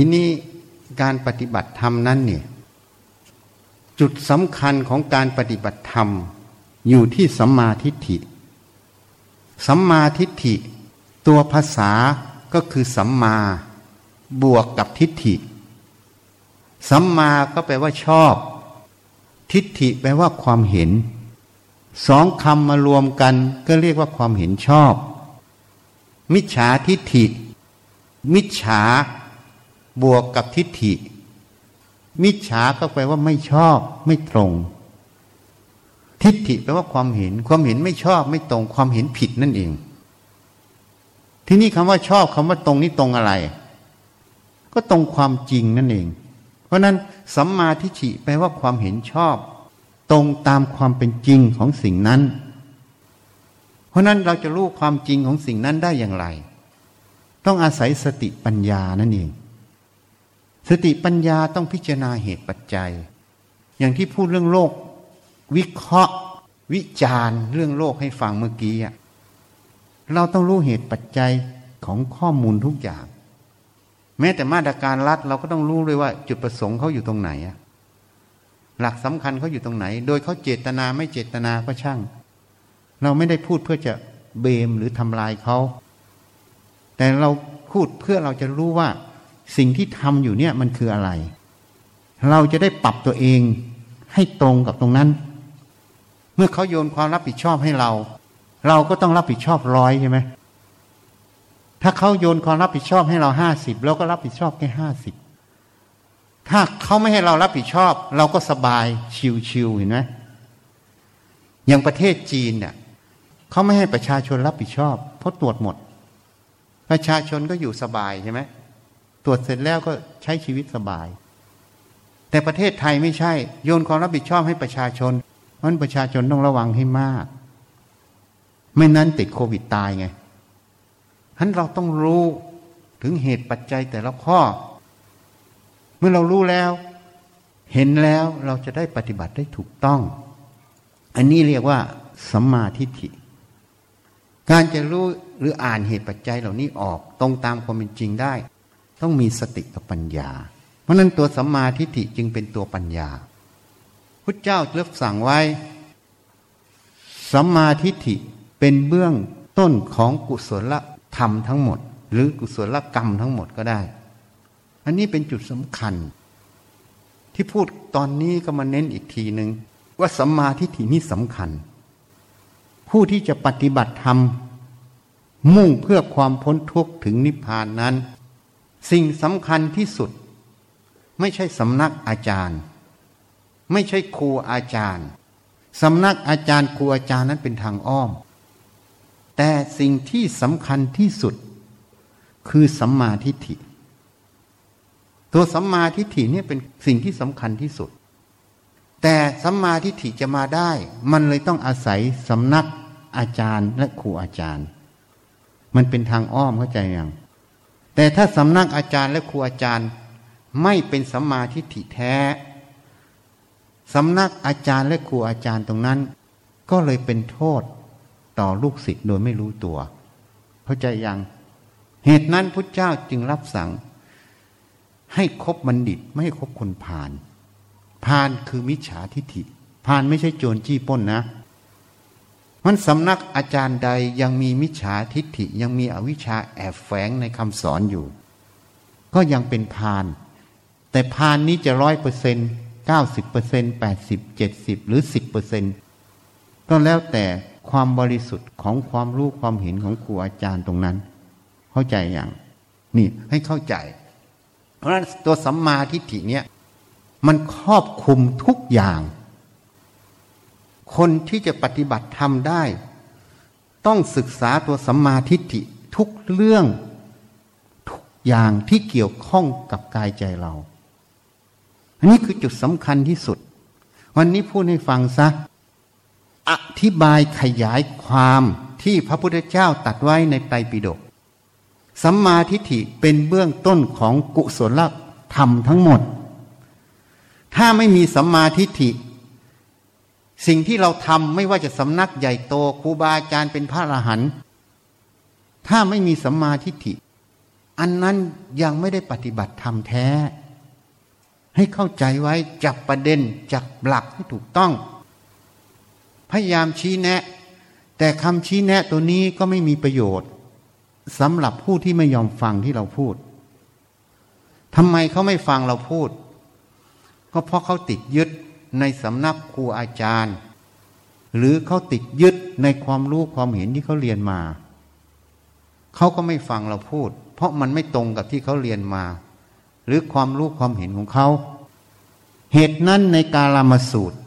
ทีนี้การปฏิบัติธรรมนั้นเนี่ยจุดสำคัญของการปฏิบัติธรรม อยู่ที่สัมมาทิฏฐิ สัมมาทิฏฐิ ตัวภาษาก็คือสัมมา บวกกับทิฏฐิ สัมมาก็แปลว่าชอบ ทิฏฐิแปลว่าความเห็น สองคำมารวมกันก็เรียกว่าความเห็นชอบ มิจฉาทิฏฐิ มิจฉา บวกกับทิฏฐิ มิจฉาก็แปลว่าไม่ชอบไม่ตรง ทิฏฐิแปลว่าความเห็น ความเห็นไม่ชอบไม่ตรง ความเห็นผิดนั่นเอง ที่นี่คำว่าชอบคำว่าตรงนี่ตรงอะไร ก็ตรงความจริงนั่นเอง เพราะนั้นสัมมาทิฏฐิแปลว่าความเห็นชอบ ตรงตามความเป็นจริงของสิ่งนั้น เพราะนั้นเราจะรู้ความจริงของสิ่งนั้นได้อย่างไร ต้องอาศัยสติปัญญานั่นเอง สติปัญญาต้องพิจารณาเหตุปัจจัย อย่างที่พูดเรื่องโลก วิเคราะห์ วิจารณ์เรื่องโลกให้ฟังเมื่อกี้เราต้องรู้เหตุปัจจัยของข้อมูลทุกอย่าง แม้แต่มาตรการรัฐเราก็ต้องรู้เลยว่าจุดประสงค์เขาอยู่ตรงไหนหลักสำคัญเขาอยู่ตรงไหน โดยเขาเจตนาไม่เจตนาก็ช่าง เราไม่ได้พูดเพื่อจะเบมหรือทำลายเขา แต่เราพูดเพื่อเราจะรู้ว่า สิ่งที่ทำอยู่เนี่ยมันคืออะไร เราจะได้ปรับตัวเองให้ตรงกับตรงนั้น เมื่อเขาโยนความรับผิดชอบให้เรา เราก็ต้องรับผิดชอบร้อยใช่ไหมถ้าเขาโยนความรับผิดชอบให้เราห้าสิบเราก็รับผิดชอบแค่ห้าสิบถ้าเขาไม่ให้เรารับผิดชอบ เราก็สบายชิวๆเห็นไหมอย่างประเทศจีนเนี่ยเขาไม่ให้ประชาชนรับผิดชอบเพราะตรวจหมด ประชาชนก็อยู่สบายใช่ไหม รวจเสร็จแล้วก็ใช้ชีวิตสบาย แต่ประเทศไทยไม่ใช่ โยนความรับผิดชอบให้ประชาชนเพราะนั้นประชาชนต้องระวังให้มาก ไม่นั้นติดโควิดตายไงฉะนั้นเราต้องรู้ถึงเหตุปัจจัยแต่ละข้อ เมื่อเรารู้แล้ว เห็นแล้วเราจะได้ปฏิบัติได้ถูกต้อง อันนี้เรียกว่าสัมมาทิฏฐิ การจะรู้หรืออ่านเหตุปัจจัยเหล่านี้ออกตรงตามความเป็นจริงได้ ต้องมีสติกับปัญญา เพราะนั้นตัวสัมมาทิฏฐิจึงเป็นตัวปัญญาพุทธเจ้าเลือกสั่งไว้ สัมมาทิฏฐิเป็นเบื้องต้นของกุศลธรรมทั้งหมด หรือกุศลกรรมทั้งหมดก็ได้ อันนี้เป็นจุดสำคัญ ที่พูดตอนนี้ก็มาเน้นอีกทีหนึ่งว่าสัมมาทิฏฐินี่สำคัญ ผู้ที่จะปฏิบัติธรรมมุ่งเพื่อความพ้นทุกข์ถึงนิพพานนั้น สิ่งสำคัญที่สุด ไม่ใช่สำนักอาจารย์ ไม่ใช่ครูอาจารย์สำนักอาจารย์ครูอาจารย์นั้นเป็นทางอ้อม แต่สิ่งที่สำคัญที่สุด คือสัมมาทิฏฐิ ตัวสัมมาทิฏฐิเนี่ยเป็นสิ่งที่สำคัญที่สุด แต่สัมมาทิฏฐิจะมาได้ มันเลยต้องอาศัยสำนักอาจารย์และครูอาจารย์ มันเป็นทางอ้อมเข้าใจยัง แต่ถ้าสำนักอาจารย์และครูอาจารย์ ไม่เป็นสัมมาทิฏฐิแท้สำนักอาจารย์และครูอาจารย์ตรงนั้น ก็เลยเป็นโทษต่อลูกศิษย์โดยไม่รู้ตัว เข้าใจยังเหตุนั้นพุทธเจ้าจึงรับสั่ง ให้คบบัณฑิตไม่ให้คบคนพาลพาลคือมิจฉาทิฏฐิพาลไม่ใช่โจรจี้ป้นนะ มันสำนักอาจารย์ใดยังมีมิจฉาทิฏฐิยังมีอวิชชาแอบแฝงในคำสอนอยู่ ก็ยังเป็นพาน แต่พานนี้จะร้อยเปอร์เซ็นต์เก้าสิบเปอร์เซ็นต์แปดสิบเจ็ดสิบหรือสิบเปอร์เซ็นต์ก็แล้วแต่ความบริสุทธิ์ของความรู้ความเห็นของครูอาจารย์ตรงนั้น เข้าใจอย่างนี่ให้เข้าใจ เพราะฉะนั้นตัวสัมมาทิฏฐิเนี่ยมันครอบคุมทุกอย่าง คนที่จะปฏิบัติธรรมได้ ต้องศึกษาตัวสัมมาทิฏฐิทุกเรื่อง ทุกอย่างที่เกี่ยวข้องกับกายใจเรา อันนี้คือจุดสำคัญที่สุด วันนี้พูดให้ฟังซะ อธิบายขยายความที่พระพุทธเจ้าตัดไว้ในไตรปิฎกสัมมาทิฏฐิเป็นเบื้องต้นของกุศลธรรมทั้งหมด ถ้าไม่มีสัมมาทิฏฐิ สิ่งที่เราทำไม่ว่าจะสำนักใหญ่โตครูบาอาจารย์เป็นพระอรหันต์ถ้าไม่มีสัมมาทิฏฐิ อันนั้นยังไม่ได้ปฏิบัติธรรมแท้ ให้เข้าใจไว้จับประเด็นจับหลักให้ถูกต้อง พยายามชี้แนะ แต่คำชี้แนะตัวนี้ก็ไม่มีประโยชน์สำหรับผู้ที่ไม่ยอมฟังที่เราพูดทำไมเขาไม่ฟังเราพูด ก็เพราะเขาติดยึด ในสำนักครูอาจารย์ หรือเขาติดยึดในความรู้ความเห็นที่เขาเรียนมาเขาก็ไม่ฟังเราพูด เพราะมันไม่ตรงกับที่เขาเรียนมา หรือความรู้ความเห็นของเขา เหตุนั้นในกาลามาสูตร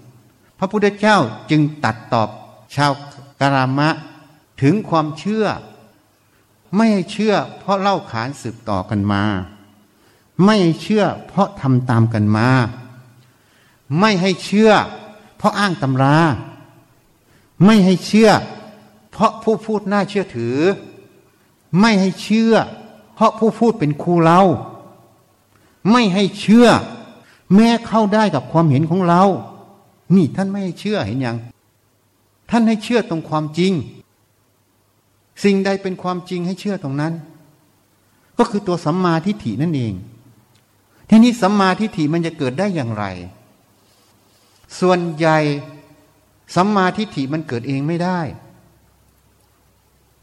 พระพุทธเจ้าจึงตัดตอบชาวกรามะถึงความเชื่อ ไม่ให้เชื่อ เพราะเล่าขานสืบต่อกันมา ไม่ให้เชื่อ เพราะทำตามกันมา ไม่ให้เชื่อ เพราะอ้างตำรา ไม่ให้เชื่อ เพราะผู้พูดน่าเชื่อถือ ไม่ให้เชื่อ เพราะผู้พูดเป็นครูเรา ไม่ให้เชื่อ แม้เข้าได้กับความเห็นของเรา นี่ท่านไม่ให้เชื่อเห็นยัง ท่านให้เชื่อตรงความจริง สิ่งใดเป็นความจริงให้เชื่อตรงนั้น ก็คือตัวสัมมาทิฏฐินั่นเองทีนี้สัมมาทิฏฐิมันจะเกิดได้อย่างไร ส่วนใหญ่สัมมาทิฏฐิมันเกิดเองไม่ได้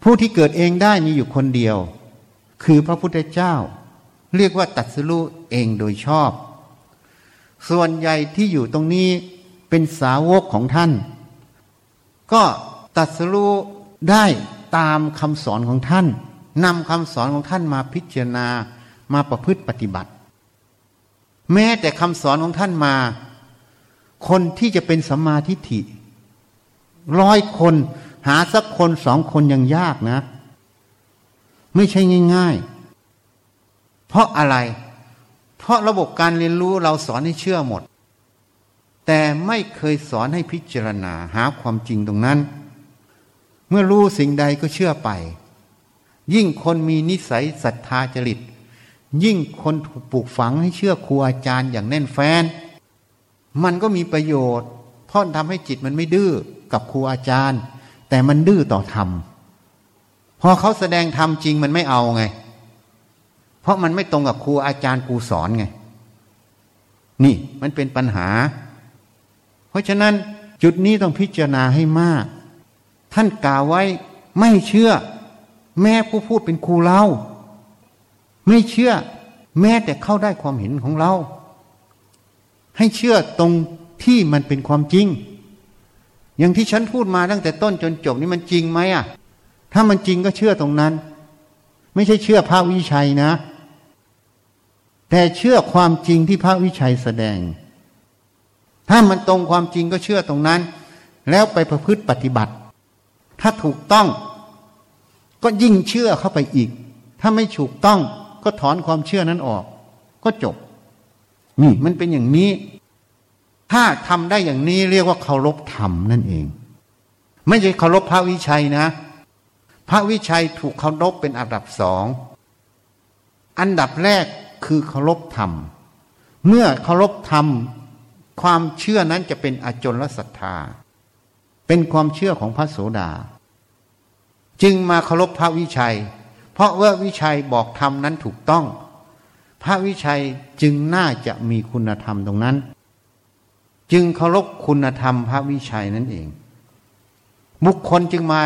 ผู้ที่เกิดเองได้มีอยู่คนเดียว คือพระพุทธเจ้า เรียกว่าตัดสรู้เองโดยชอบ ส่วนใหญ่ที่อยู่ตรงนี้เป็นสาวกของท่าน ก็ตัดสรู้ได้ตามคำสอนของท่านนำคำสอนของท่านมาพิจารณามาประพฤติปฏิบัติ แม้แต่คำสอนของท่านมา คนที่จะเป็นสัมมาทิฏฐิร้อยคน หาสักคนสองคนยังยากนะ ไม่ใช่ง่าย ๆ เพราะอะไร เพราะระบบการเรียนรู้เราสอนให้เชื่อหมด แต่ไม่เคยสอนให้พิจารณาหาความจริงตรงนั้น เมื่อรู้สิ่งใดก็เชื่อไป ยิ่งคนมีนิสัยศรัทธาจริต ยิ่งคนถูกปลูกฝังให้เชื่อครูอาจารย์อย่างแน่นแฟ้น มันก็มีประโยชน์เพราะทำให้จิตมันไม่ดื้อกับครูอาจารย์ แต่มันดื้อต่อธรรมพอเขาแสดงธรรมจริงมันไม่เอาไง เพราะมันไม่ตรงกับครูอาจารย์ครูสอนไง นี่มันเป็นปัญหา เพราะฉะนั้นจุดนี้ต้องพิจารณาให้มาก ท่านกล่าวไว้ไม่เชื่อ แม่ผู้พูดเป็นครูเรา ไม่เชื่อ แม้แต่เข้าได้ความเห็นของเรา ให้เชื่อตรงที่มันเป็นความจริง อย่างที่ฉันพูดมาตั้งแต่ต้นจนจบนี่มันจริงไหมอะ ถ้ามันจริงก็เชื่อตรงนั้น ไม่ใช่เชื่อพระวิชัยนะ แต่เชื่อความจริงที่พระวิชัยแสดง ถ้ามันตรงความจริงก็เชื่อตรงนั้น แล้วไปประพฤติปฏิบัติ ถ้าถูกต้องก็ยิ่งเชื่อเข้าไปอีก ถ้าไม่ถูกต้องก็ถอนความเชื่อนั้นออก ก็จบ นี่มันเป็นอย่างนี้ ถ้าทำได้อย่างนี้เรียกว่าเคารพธรรมนั่นเอง ไม่ใช่เคารพพระวิชัยนะ พระวิชัยถูกเคารพเป็นอันดับสองอันดับแรกคือเคารพธรรม เมื่อเคารพธรรม ความเชื่อนั้นจะเป็นอจนลศรัทธา เป็นความเชื่อของพระโสดา จึงมาเคารพพระวิชัย เพราะว่าวิชัยบอกธรรมนั้นถูกต้อง พระวิชัยจึงน่าจะมีคุณธรรมตรงนั้น จึงเคารพคุณธรรมพระวิชัยนั่นเอง บุคคลจึงมา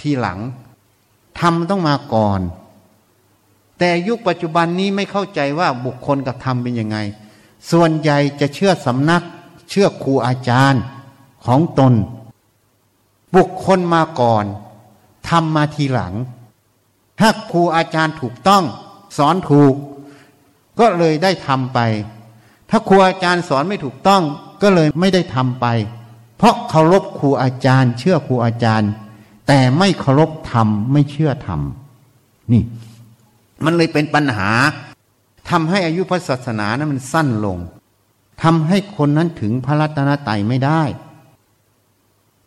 ทีหลังธรรมต้องมาก่อน แต่ยุคปัจจุบันนี้ไม่เข้าใจว่าบุคคลกับธรรมเป็นยังไง ส่วนใหญ่จะเชื่อสำนัก เชื่อครูอาจารย์ของตน บุคคลมาก่อนทำมาทีหลัง ถ้าครูอาจารย์ถูกต้อง สอนถูก ก็เลยได้ทำไป ถ้าครูอาจารย์สอนไม่ถูกต้องก็เลยไม่ได้ทำไป เพราะเคารพครูอาจารย์ เชื่อครูอาจารย์ แต่ไม่เคารพธรรมไม่เชื่อธรรมนี่ มันเลยเป็นปัญหาทำให้อายุพระศาสนานั้นมันสั้นลงทำให้คนนั้นถึงพระรัตนตรัยไม่ได้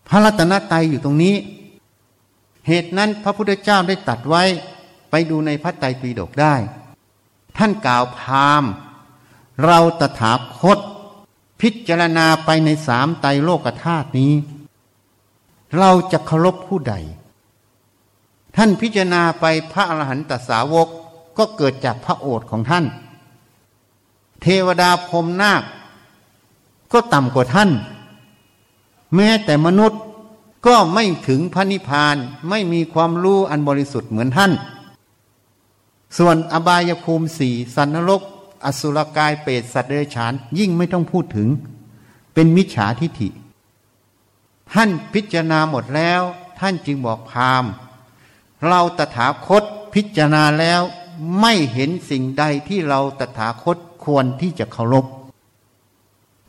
พระรัตนตรัยอยู่ตรงนี้ เหตุนั้นพระพุทธเจ้าได้ตัดไว้ไปดูในพระไตรปิฎกได้ ท่านกล่าวพามเราตถาคต พิจารณาไปในสามไตรโลกธาตุนี้ เราจะเคารพผู้ใด ท่านพิจารณาไปพระอรหันตสาวกก็เกิดจากพระโอษฐ์ของท่าน เทวดาพรมนาค ก็ต่ำกว่าท่าน แม้แต่มนุษย์ก็ไม่ถึงพระนิพพานไม่มีความรู้อันบริสุทธิ์เหมือนท่าน ส่วนอบายภูมิสี่สันนรก อสุรกายเปรตสัตว์เดรัจฉาน ยิ่งไม่ต้องพูดถึง เป็นมิจฉาทิฐิ ท่านพิจารณาหมดแล้ว ท่านจึงบอกพามเราตถาคตพิจารณาแล้วไม่เห็นสิ่งใดที่เราตถาคตควรที่จะเคารพ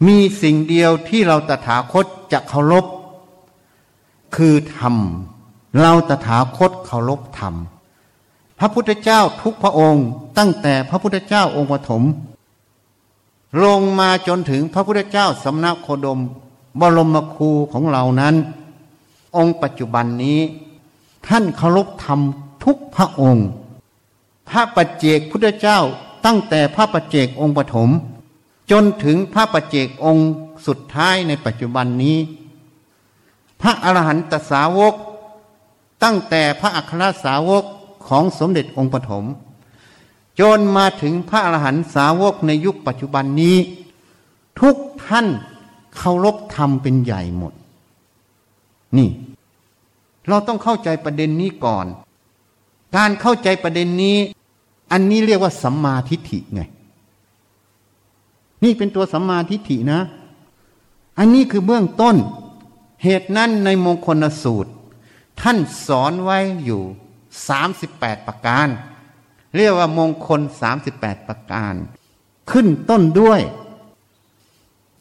มีสิ่งเดียวที่เราตถาคตจะเคารพ คือธรรม เราตถาคตเคารพธรรม พระพุทธเจ้าทุกพระองค์ ตั้งแต่พระพุทธเจ้าองค์ปฐมลงมาจนถึงพระพุทธเจ้าสำนักโคดม บรมครูของเรานั้น องค์ปัจจุบันนี้ ท่านเคารพธรรมทุกพระองค์ พระปัจเจกพุทธเจ้าตั้งแต่พระปัจเจกองค์ปฐมจนถึงพระปัจเจกองค์สุดท้ายในปัจจุบันนี้ พระอรหันตสาวก ตั้งแต่พระอัครสาวก ของสมเด็จองค์ปฐมจนมาถึงพระอรหันตสาวกในยุคปัจจุบันนี้ ทุกท่านเคารพธรรมเป็นใหญ่หมด นี่ เราต้องเข้าใจประเด็นนี้ก่อน การเข้าใจประเด็นนี้ อันนี้เรียกว่าสัมมาทิฏฐิไง นี่เป็นตัวสัมมาทิฏฐินะ อันนี้คือเบื้องต้น เหตุนั้นในมงคลสูตร ท่านสอนไว้อยู่ สามสิบแปดประการ เรียกว่ามงคลสามสิบแปดประการ ขึ้นต้นด้วย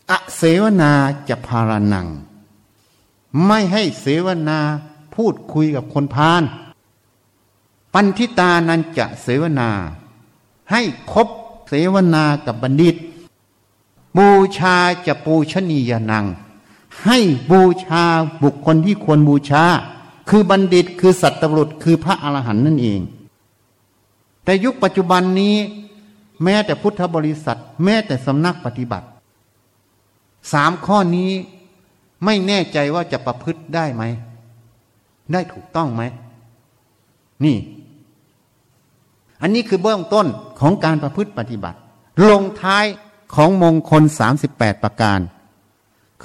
อเสวนาจะพารนัง ไม่ให้เสวนาพูดคุยกับคนพาลปันทิตานันจะเสวนา ให้คบเสวนากับบัณฑิต บูชาจะปูชนียนัง ให้บูชาบุคคลที่ควรบูชา คือบัณฑิตคือสัตตบุรุษคือพระอรหันต์นั่นเอง แต่ยุคปัจจุบันนี้ แม้แต่พุทธบริษัท แม้แต่สำนักปฏิบัติสามข้อนี้ไม่แน่ใจว่าจะประพฤติได้ไหม ได้ถูกต้องไหม นี่ อันนี้คือเบื้องต้นของการประพฤติปฏิบัติ ลงท้ายของมงคลสามสิบแปดประการ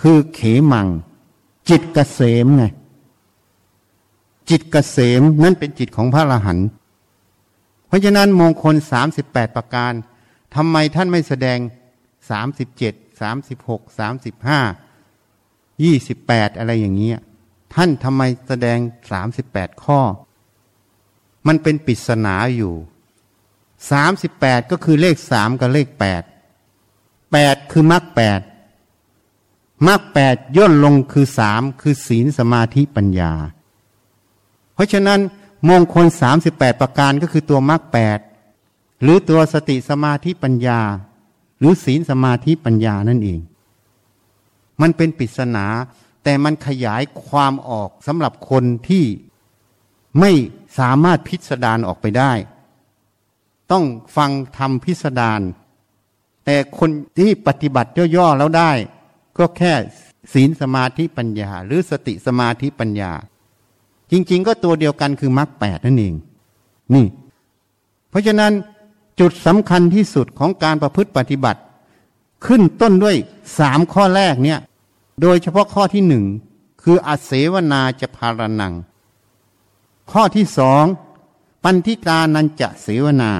คือเขมัง จิตกเกษมไง จิตกเกษมนั่นเป็นจิตของพระอรหันต์เพราะฉะนั้นมงคลสามสิบแปดประการทำไมท่านไม่แสดงสามสิบเจ็ดสามสิบหกสามสิบห้ายี่สิบแปดอะไรอย่างเงี้ยท่านทำไมแสดงสามสิบแปดข้อ มันเป็นปริศนาอยู่สามสิบแปดก็คือเลขสามกับเลขแปดแปดคือมรรคแปดมรรคแปดย่นลงคือสามคือศีลสมาธิปัญญา เพราะฉะนั้นมงคลสามสิบแปดประการก็คือตัวมรรคแปดหรือตัวสติสมาธิปัญญา หรือศีลสมาธิปัญญานั่นเอง มันเป็นปริศนา แต่มันขยายความออกสำหรับคนที่ไม่สามารถพิสดารออกไปได้ ต้องฟังทำพิสดารแต่คนที่ปฏิบัติย่อๆแล้วได้ ก็แค่ศีลสมาธิปัญญา หรือสติสมาธิปัญญา จริง ๆ ก็ตัวเดียวกันคือมรรคแปดนั่นเอง นี่ เพราะฉะนั้นจุดสำคัญที่สุดของการประพฤติปฏิบัติ ขึ้นต้นด้วยสามข้อแรกเนี่ย โดยเฉพาะข้อที่หนึ่งคืออาเสวนาจะพารนัง ข้อที่สองปันทิตานันจะเสวนา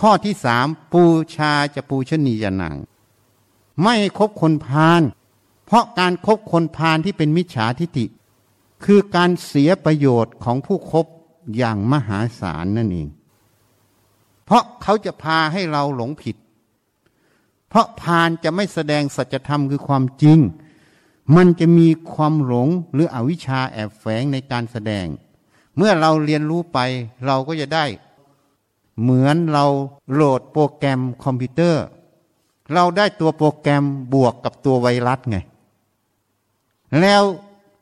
ข้อที่สามปูชาจะปูชนียนัง ไม่คบคนพาลเพราะการครบคนพาลที่เป็นมิจฉาทิฏฐิ คือการเสียประโยชน์ของผู้คบอย่างมหาศาลนั่นเอง เพราะเขาจะพาให้เราหลงผิด เพราะพาลจะไม่แสดงสัจธรรมคือความจริง มันจะมีความหลงหรืออวิชชาแอบแฝงในการแสดง เมื่อเราเรียนรู้ไปเราก็จะได้ เหมือนเราโหลดโปรแกรมคอมพิวเตอร์ เราได้ตัวโปรแกรมบวกกับตัวไวรัสไง แล้ว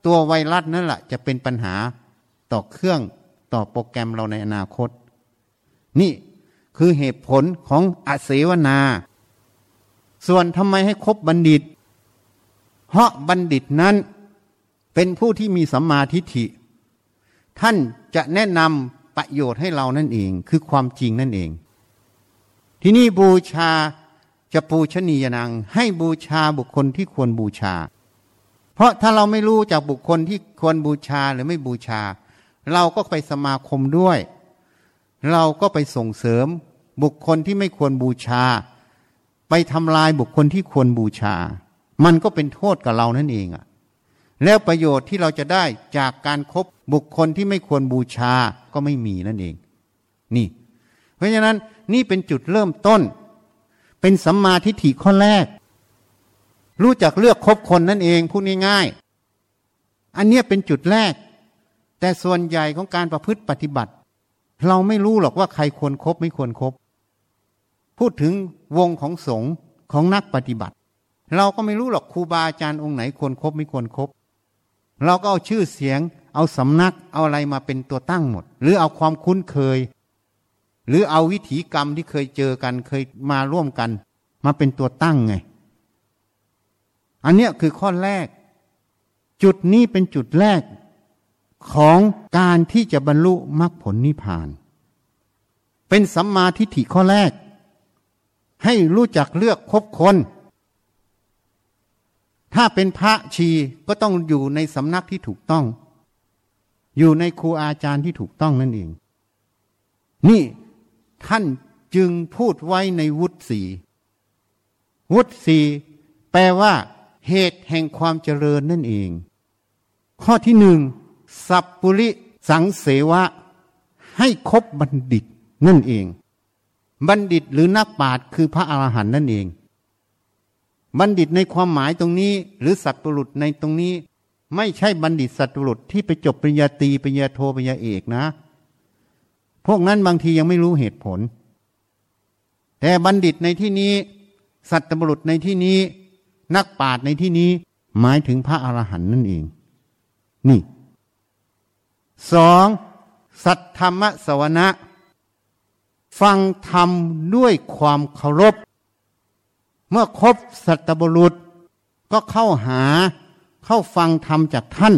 ตัวไวรัสนั่นแหละจะเป็นปัญหาต่อเครื่องต่อโปรแกรมเราในอนาคต นี่คือเหตุผลของอาเสวนา ส่วนทำไมให้คบบัณฑิต เพราะบัณฑิตนั้นเป็นผู้ที่มีสัมมาทิฏฐิ ท่านจะแนะนำประโยชน์ให้เรานั่นเอง คือความจริงนั่นเอง ที่นี่บูชาจะปูชนียนัง ให้บูชาบุคคลที่ควรบูชา เพราะถ้าเราไม่รู้จากบุคคลที่ควรบูชาหรือไม่บูชา เราก็ไปสมาคมด้วย เราก็ไปส่งเสริมบุคคลที่ไม่ควรบูชา ไปทำลายบุคคลที่ควรบูชา มันก็เป็นโทษกับเรานั่นเองอะแล้วประโยชน์ที่เราจะได้จากการครบบุคคลที่ไม่ควรบูชาก็ไม่มีนั่นเอง นี่ เพราะฉะนั้นนี่เป็นจุดเริ่มต้น เป็นสัมมาทิฏฐิข้อแรก รู้จักเลือกคบคนนั่นเองพูดง่ายๆอันเนี้ยเป็นจุดแรก แต่ส่วนใหญ่ของการประพฤติปฏิบัติ เราไม่รู้หรอกว่าใครควรครบไม่ควรครบพูดถึงวงของสงฆ์ของนักปฏิบัติ เราก็ไม่รู้หรอกครูบาอาจารย์องค์ไหนควรครบไม่ควรครบเราก็เอาชื่อเสียง เอาสำนักเอาอะไรมาเป็นตัวตั้งหมด หรือเอาความคุ้นเคย หรือเอาวิถีกรรมที่เคยเจอกันเคยมาร่วมกัน มาเป็นตัวตั้งไง อันเนี้ยคือข้อแรก จุดนี้เป็นจุดแรกของการที่จะบรรลุมรรคผลนิพพาน เป็นสัมมาทิฏฐิข้อแรก ให้รู้จักเลือกคบคน ถ้าเป็นพระชีก็ต้องอยู่ในสำนักที่ถูกต้อง อยู่ในครูอาจารย์ที่ถูกต้องนั่นเอง นี่ท่านจึงพูดไว้ในวุฒิสีวุฒิสีแปลว่า เหตุแห่งความเจริญนั่นเอง ข้อที่หนึ่งสัพปุริสังเสวะ ให้คบบัณฑิตนั่นเอง บัณฑิตหรือนักปราชญ์คือพระอรหันต์นั่นเอง บัณฑิตในความหมายตรงนี้ หรือสัตว์ปรุษในตรงนี้ ไม่ใช่บัณฑิตสัตว์ปรุษที่ไปจบปริญญาตรีปริญญาโทปริญญาเอกนะ พวกนั้นบางทียังไม่รู้เหตุผล แต่บัณฑิตในที่นี้ สัตว์ปรุษในที่นี้ นักปราชญ์ในที่นี้หมายถึงพระอรหันต์นั่นเอง นี่สองสัตธรรมสวนะ ฟังธรรมด้วยความเคารพ เมื่อครบสัตบุรุษ ก็เข้าหาเข้าฟังธรรมจากท่าน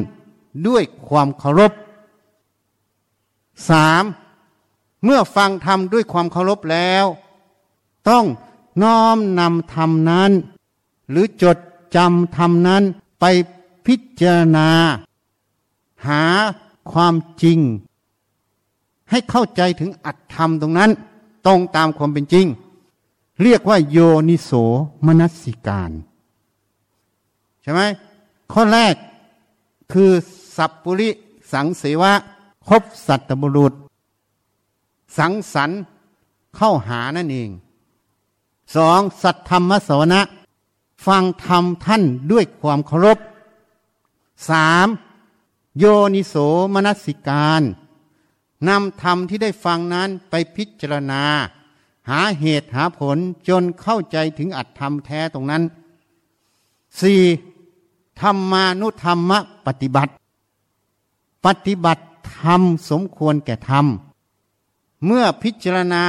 ด้วยความเคารพสามเมื่อฟังธรรมด้วยความเคารพแล้ว ต้องน้อมนำธรรมนั้น หรือจดจำธรรมนั้นไปพิจารณา หาความจริง ให้เข้าใจถึงอัตธรรมตรงนั้น ตรงตามความเป็นจริง เรียกว่าโยนิโสมนัสิการ ใช่ไหมข้อแรกคือสัพปุริสังเสวะคบสัตบุรุษ สังสรรเข้าหานั่นเองสองสัตธรรมสวนะ ฟังธรรมท่านด้วยความเคารพสามโยนิโสมนสิการนำธรรมที่ได้ฟังนั้นไปพิจารณา หาเหตุหาผลจนเข้าใจถึงอัตธรรมแท้ตรงนั้นสี่ธรรมานุธรรมปฏิบัติ ปฏิบัติธรรมสมควรแก่ธรรม เมื่อพิจารณา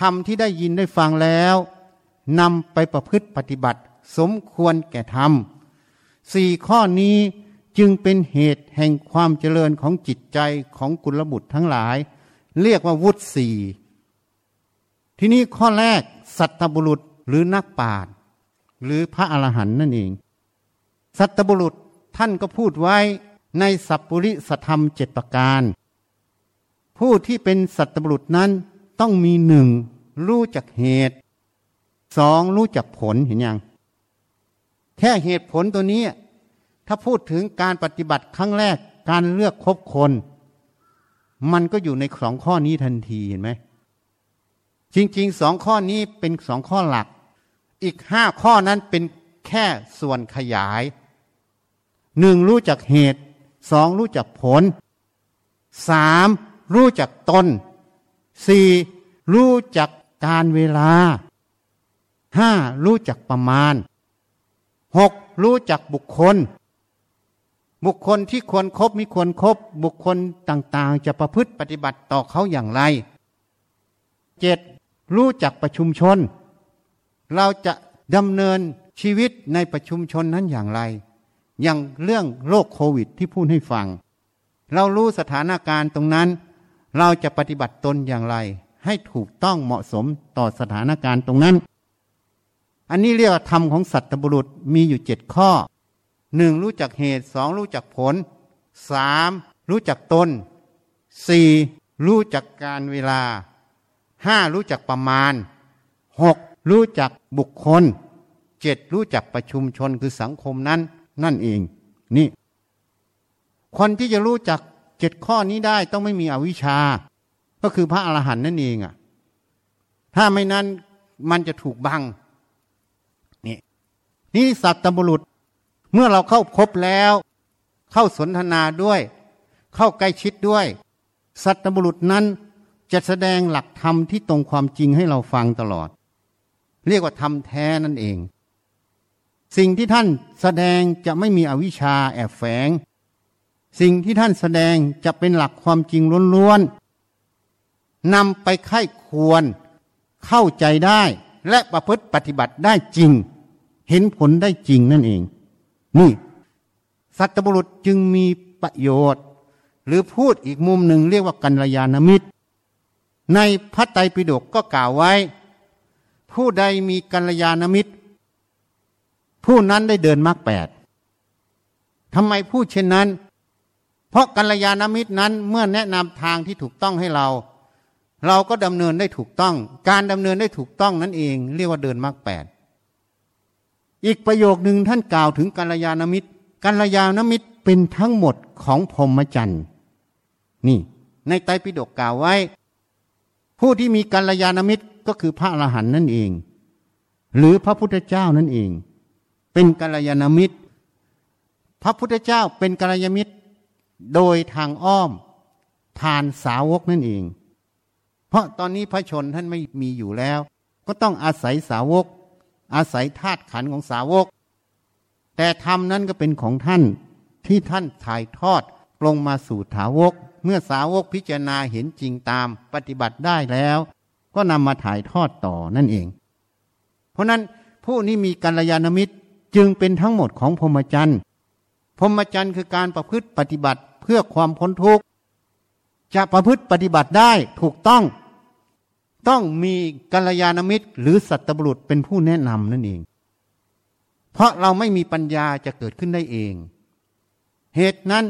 ธรรมที่ได้ยินได้ฟังแล้วนำไปประพฤติปฏิบัติ สมควรแก่ธรรมสี่ข้อนี้จึงเป็นเหตุแห่งความเจริญของจิตใจของกุลบุตรทั้งหลาย เรียกว่าวุฒิสี่ทีนี้ข้อแรกสัตบุรุษหรือนักปราชญ์หรือพระอรหันต์นั่นเอง สัตบุรุษท่านก็พูดไว้ในสัพปริสธรรมเจ็ดประการ ผู้ที่เป็นสัตบุรุษนั้นต้องมีหนึ่งรู้จักเหตุสองรู้จักผลเห็นยัง แค่เหตุผลตัวนี้ ถ้าพูดถึงการปฏิบัติครั้งแรกการเลือกคบคน มันก็อยู่ในสองข้อนี้ทันทีเห็นไหมจริงๆสองข้อนี้เป็นสองข้อหลัก อีกห้าข้อนั้นเป็นแค่ส่วนขยายหนึ่งรู้จักเหตุสองรู้จักผลสามรู้จักตนสี่รู้จักการเวลาห้ารู้จักประมาณ หกรู้จักบุคคล บุคคลที่ควรครบมิควรครบบุคคลต่างๆ จะประพฤติปฏิบัติต่อเขาอย่างไรเจ็ดรู้จักประชุมชน เราจะดำเนินชีวิตในประชุมชนนั้นอย่างไร อย่างเรื่องโรคโควิดที่พูดให้ฟัง เรารู้สถานการณ์ตรงนั้น เราจะปฏิบัติตนอย่างไร ให้ถูกต้องเหมาะสมต่อสถานการณ์ตรงนั้น อันนี้เรียกว่าธรรมของสัตบุรุษมีอยู่เจ็ดข้อหนึ่งรู้จักเหตุสองรู้จักผลสามรู้จักตนสี่รู้จักการเวลาห้ารู้จักประมาณหกรู้จักบุคคลเจ็ดรู้จักประชุมชนคือสังคมนั้น นั่นเอง นี่ คนที่จะรู้จักเจ็ดข้อนี้ได้ต้องไม่มีอวิชชา ก็คือพระอรหันต์นั่นเองอะ ถ้าไม่นั้นมันจะถูกบัง นี่สัตตบุรุษ เมื่อเราเข้าพบแล้ว เข้าสนทนาด้วย เข้าใกล้ชิดด้วย สัตตบุรุษนั้นจะแสดงหลักธรรมที่ตรงความจริงให้เราฟังตลอด เรียกว่าธรรมแท้นั่นเอง สิ่งที่ท่านแสดงจะไม่มีอวิชชาแอบแฝง สิ่งที่ท่านแสดงจะเป็นหลักความจริงล้วนๆนำไปไข้ควรเข้าใจได้และประพฤติปฏิบัติได้จริง เห็นผลได้จริงนั่นเอง นี่ สัตบุรุษจึงมีประโยชน์ หรือพูดอีกมุมหนึ่งเรียกว่ากัลยาณมิตร ในพระไตรปิฎกก็กล่าวไว้ ผู้ใดมีกัลยาณมิตร ผู้นั้นได้เดินมรรคแปดทำไมพูดเช่นนั้น เพราะกัลยาณมิตรนั้นเมื่อแนะนำทางที่ถูกต้องให้เรา เราก็ดำเนินได้ถูกต้อง การดำเนินได้ถูกต้องนั่นเอง เรียกว่าเดินมรรคแปด อีกประโยคหนึ่งท่านกล่าวถึงกัลยาณมิตรกัลยาณมิตรเป็นทั้งหมดของพรหมจรรย์นี่ ในไตรปิฎกกล่าวไว้ ผู้ที่มีกัลยาณมิตรก็คือพระอรหันต์นั่นเอง หรือพระพุทธเจ้านั่นเอง เป็นกัลยาณมิตร พระพุทธเจ้าเป็นกัลยาณมิตร โดยทางอ้อมผ่านสาวกนั่นเอง เพราะตอนนี้พระชนท่านไม่มีอยู่แล้ว ก็ต้องอาศัยสาวก อาศัยธาตุขันของสาวก แต่ธรรมนั้นก็เป็นของท่านที่ท่านถ่ายทอดลงมาสู่ถาวก เมื่อสาวกพิจารณาเห็นจริงตามปฏิบัติได้แล้ว ก็นำมาถ่ายทอดต่อนั่นเอง เพราะนั้นผู้นี้มีกัลยาณมิตรจึงเป็นทั้งหมดของพรหมจรรย์พรหมจรรย์คือการประพฤติปฏิบัติเพื่อความพ้นทุกข์จะประพฤติปฏิบัติได้ถูกต้อง ต้องมีกัลยาณมิตร หรือสัตบุรุษเป็นผู้แนะนำนั่นเอง เพราะเราไม่มีปัญญาจะเกิดขึ้นได้เอง เหตุนั้น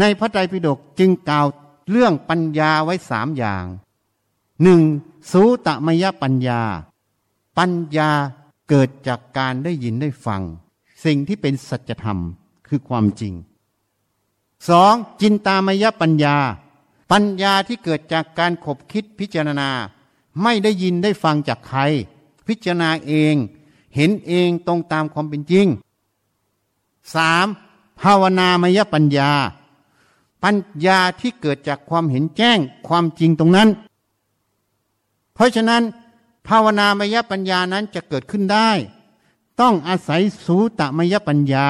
ในพระไตรปิฎกจึงกล่าวเรื่องปัญญาไว้สามอย่างหนึ่งสูตมยปัญญา ปัญญาเกิดจากการได้ยินได้ฟัง สิ่งที่เป็นสัจธรรมคือความจริงสองจินตามยปัญญา ปัญญาที่เกิดจากการขบคิดพิจารณา ไม่ได้ยินได้ฟังจากใคร พิจารณาเอง เห็นเองตรงตามความเป็นจริงสามภาวนามยปัญญา ปัญญาที่เกิดจากความเห็นแจ้งความจริงตรงนั้น เพราะฉะนั้น ภาวนามยปัญญานั้นจะเกิดขึ้นได้ ต้องอาศัยสูตมยปัญญา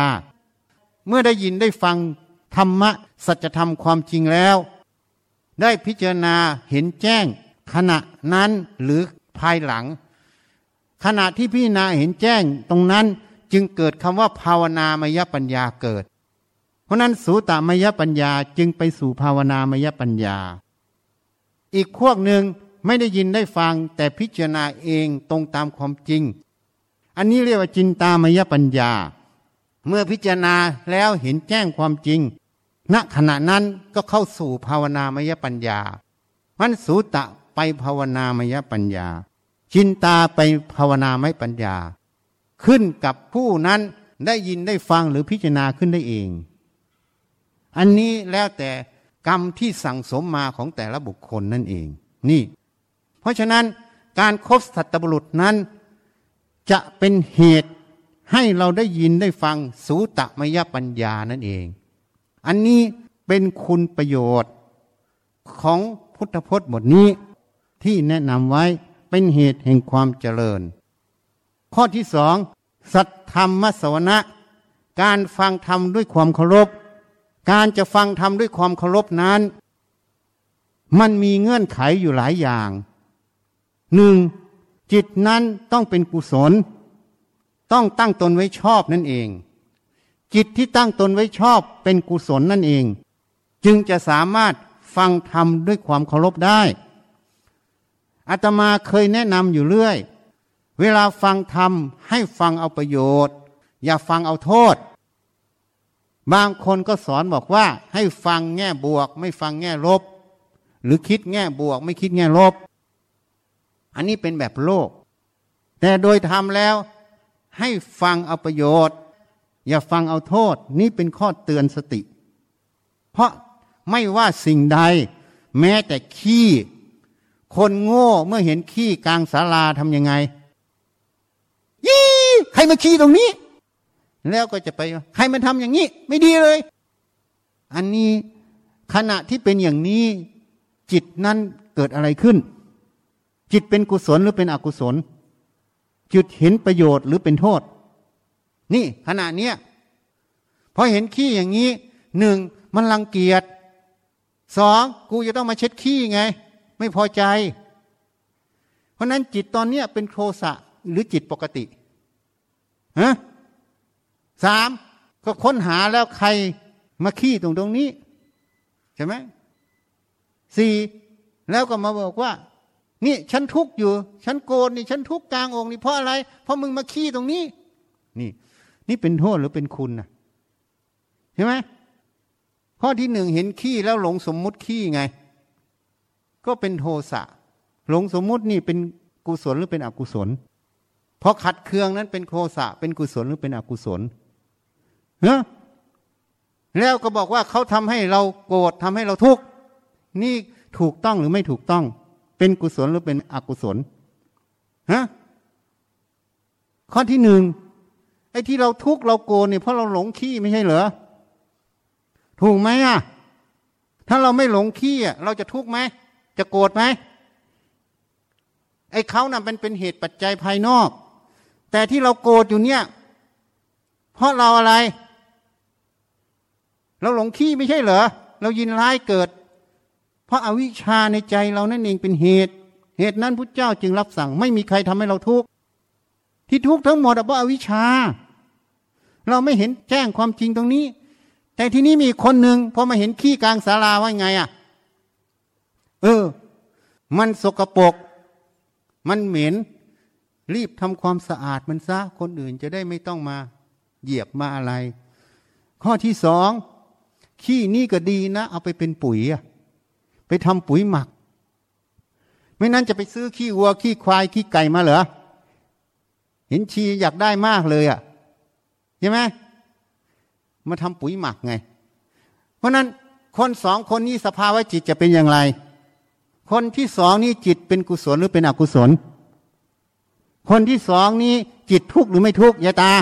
เมื่อได้ยินได้ฟังธรรมะสัจธรรมความจริงแล้ว ได้พิจารณาเห็นแจ้ง ขณะนั้นหรือภายหลัง ขณะที่พิจารณาเห็นแจ้งตรงนั้นจึงเกิดคำว่าภาวนามยปัญญาเกิด เพราะนั้นสูตมยปัญญาจึงไปสู่ภาวนามยปัญญา อีกพวกหนึ่งไม่ได้ยินได้ฟังแต่พิจารณาเองตรงตามความจริง อันนี้เรียกว่าจินตามยปัญญา เมื่อพิจารณาแล้วเห็นแจ้งความจริง ณขณะนั้นก็เข้าสู่ภาวนามยปัญญามันสูตะ ไปภาวนามยปัญญา จินตาไปภาวนามยปัญญา ขึ้นกับผู้นั้นได้ยินได้ฟังหรือพิจารณาขึ้นได้เอง อันนี้แล้วแต่กรรมที่สั่งสมมาของแต่ละบุคคลนั่นเอง นี่ เพราะฉะนั้นการครบสัตบุรุษนั้น จะเป็นเหตุให้เราได้ยินได้ฟังสูตมยปัญญานั่นเอง อันนี้เป็นคุณประโยชน์ของพุทธพจน์บทนี้ ที่แนะนำไว้เป็นเหตุแห่งความเจริญ ข้อที่สองสัตธรรมสวนะ การฟังธรรมด้วยความเคารพ การจะฟังธรรมด้วยความเคารพนั้น มันมีเงื่อนไขอยู่หลายอย่างหนึ่งจิตนั้นต้องเป็นกุศล ต้องตั้งตนไว้ชอบนั่นเอง จิตที่ตั้งตนไว้ชอบเป็นกุศลนั่นเอง จึงจะสามารถฟังธรรมด้วยความเคารพได้ อาตมาเคยแนะนำอยู่เรื่อย เวลาฟังธรรมให้ฟังเอาประโยชน์ อย่าฟังเอาโทษ บางคนก็สอนบอกว่า ให้ฟังแง่บวก ไม่ฟังแง่ลบ หรือคิดแง่บวก ไม่คิดแง่ลบ อันนี้เป็นแบบโลก แต่โดยธรรมแล้ว ให้ฟังเอาประโยชน์ อย่าฟังเอาโทษ นี่เป็นข้อเตือนสติ เพราะไม่ว่าสิ่งใด แม้แต่ขี้ คนโง่เมื่อเห็นขี้กลางศาลาทำยังไงยี่ใครมาขี้ตรงนี้ แล้วก็จะไป ใครมันทำอย่างนี้ ไม่ดีเลย อันนี้ขณะที่เป็นอย่างนี้ จิตนั้นเกิดอะไรขึ้น จิตเป็นกุศลหรือเป็นอกุศลจิตเห็นประโยชน์หรือเป็นโทษ นี่ขณะเนี้ยพอเห็นขี้อย่างนี้หนึ่งมันรังเกียจสองกูจะต้องมาเช็ดขี้ไง ไม่พอใจ เพราะนั้นจิตตอนนี้เป็นโทสะหรือจิตปกติฮะสามก็ค้นหาแล้วใครมาขี้ตรงตรงนี้ ใช่ไหมสี่แล้วก็มาบอกว่า นี่ฉันทุกข์อยู่ ฉันโกรธนี่ ฉันทุกข์กลางองค์นี่เพราะอะไร เพราะมึงมาขี้ตรงนี้ นี่ นี่เป็นโทษหรือเป็นคุณนะใช่ไหมข้อที่หนึ่งเห็นขี้แล้วหลงสมมุติขี้ไง ก็เป็นโทสะหลงสมมุตินี่เป็นกุศลหรือเป็นอกุศลเพราะขัดเคืองนั้นเป็นโทสะเป็นกุศลหรือเป็นอกุศลเฮ้แล้วก็บอกว่าเขาทำให้เราโกรธทำให้เราทุกข์นี่ถูกต้องหรือไม่ถูกต้อง เป็นกุศลหรือเป็นอกุศลฮะข้อที่หนึ่งไอ้ที่เราทุกข์เราโกรธเนี่ยเพราะเราหลงขี้ไม่ใช่เหรอถูกไหมอะถ้าเราไม่หลงขี้อะเราจะทุกข์ไหม จะโกรธไหมไอ้เขานั่นเป็นเป็นเหตุปัจจัยภายนอก แต่ที่เราโกรธอยู่เนี่ย เพราะเราอะไร เราหลงขี้ไม่ใช่เหรอ เรายินร้ายเกิด เพราะอาวิชชาในใจเรานั่นเองเป็นเหตุ เหตุนั้นพุทธเจ้าจึงรับสั่ง ไม่มีใครทำให้เราทุกข์ที่ทุกข์ทั้งหมดเพราะอาวิชชา เราไม่เห็นแจ้งความจริงตรงนี้ แต่ที่นี้มีคนหนึ่งพอมาเห็นขี้กลางศาลาว่าไงอะ เออ มันสกปรกมันเหม็น รีบทำความสะอาดมันซะ คนอื่นจะได้ไม่ต้องมาเหยียบมาอะไร ข้อที่สองขี้นี่ก็ดีนะ เอาไปเป็นปุ๋ยอะไปทำปุ๋ยหมัก ไม่นั้นจะไปซื้อขี้วัว ขี้ควาย ขี้ไก่มาเหรอ เห็นชีอยากได้มากเลยอะ่ะใช่ไหมมาทำปุ๋ยหมักไง เพราะนั้นคนสองคนนี้สภาวะจิตจะเป็นอย่างไร คนที่สองนี้จิตเป็นกุศลหรือเป็นอกุศล คนที่สองนี้จิตทุกข์หรือไม่ทุกข์ยาตา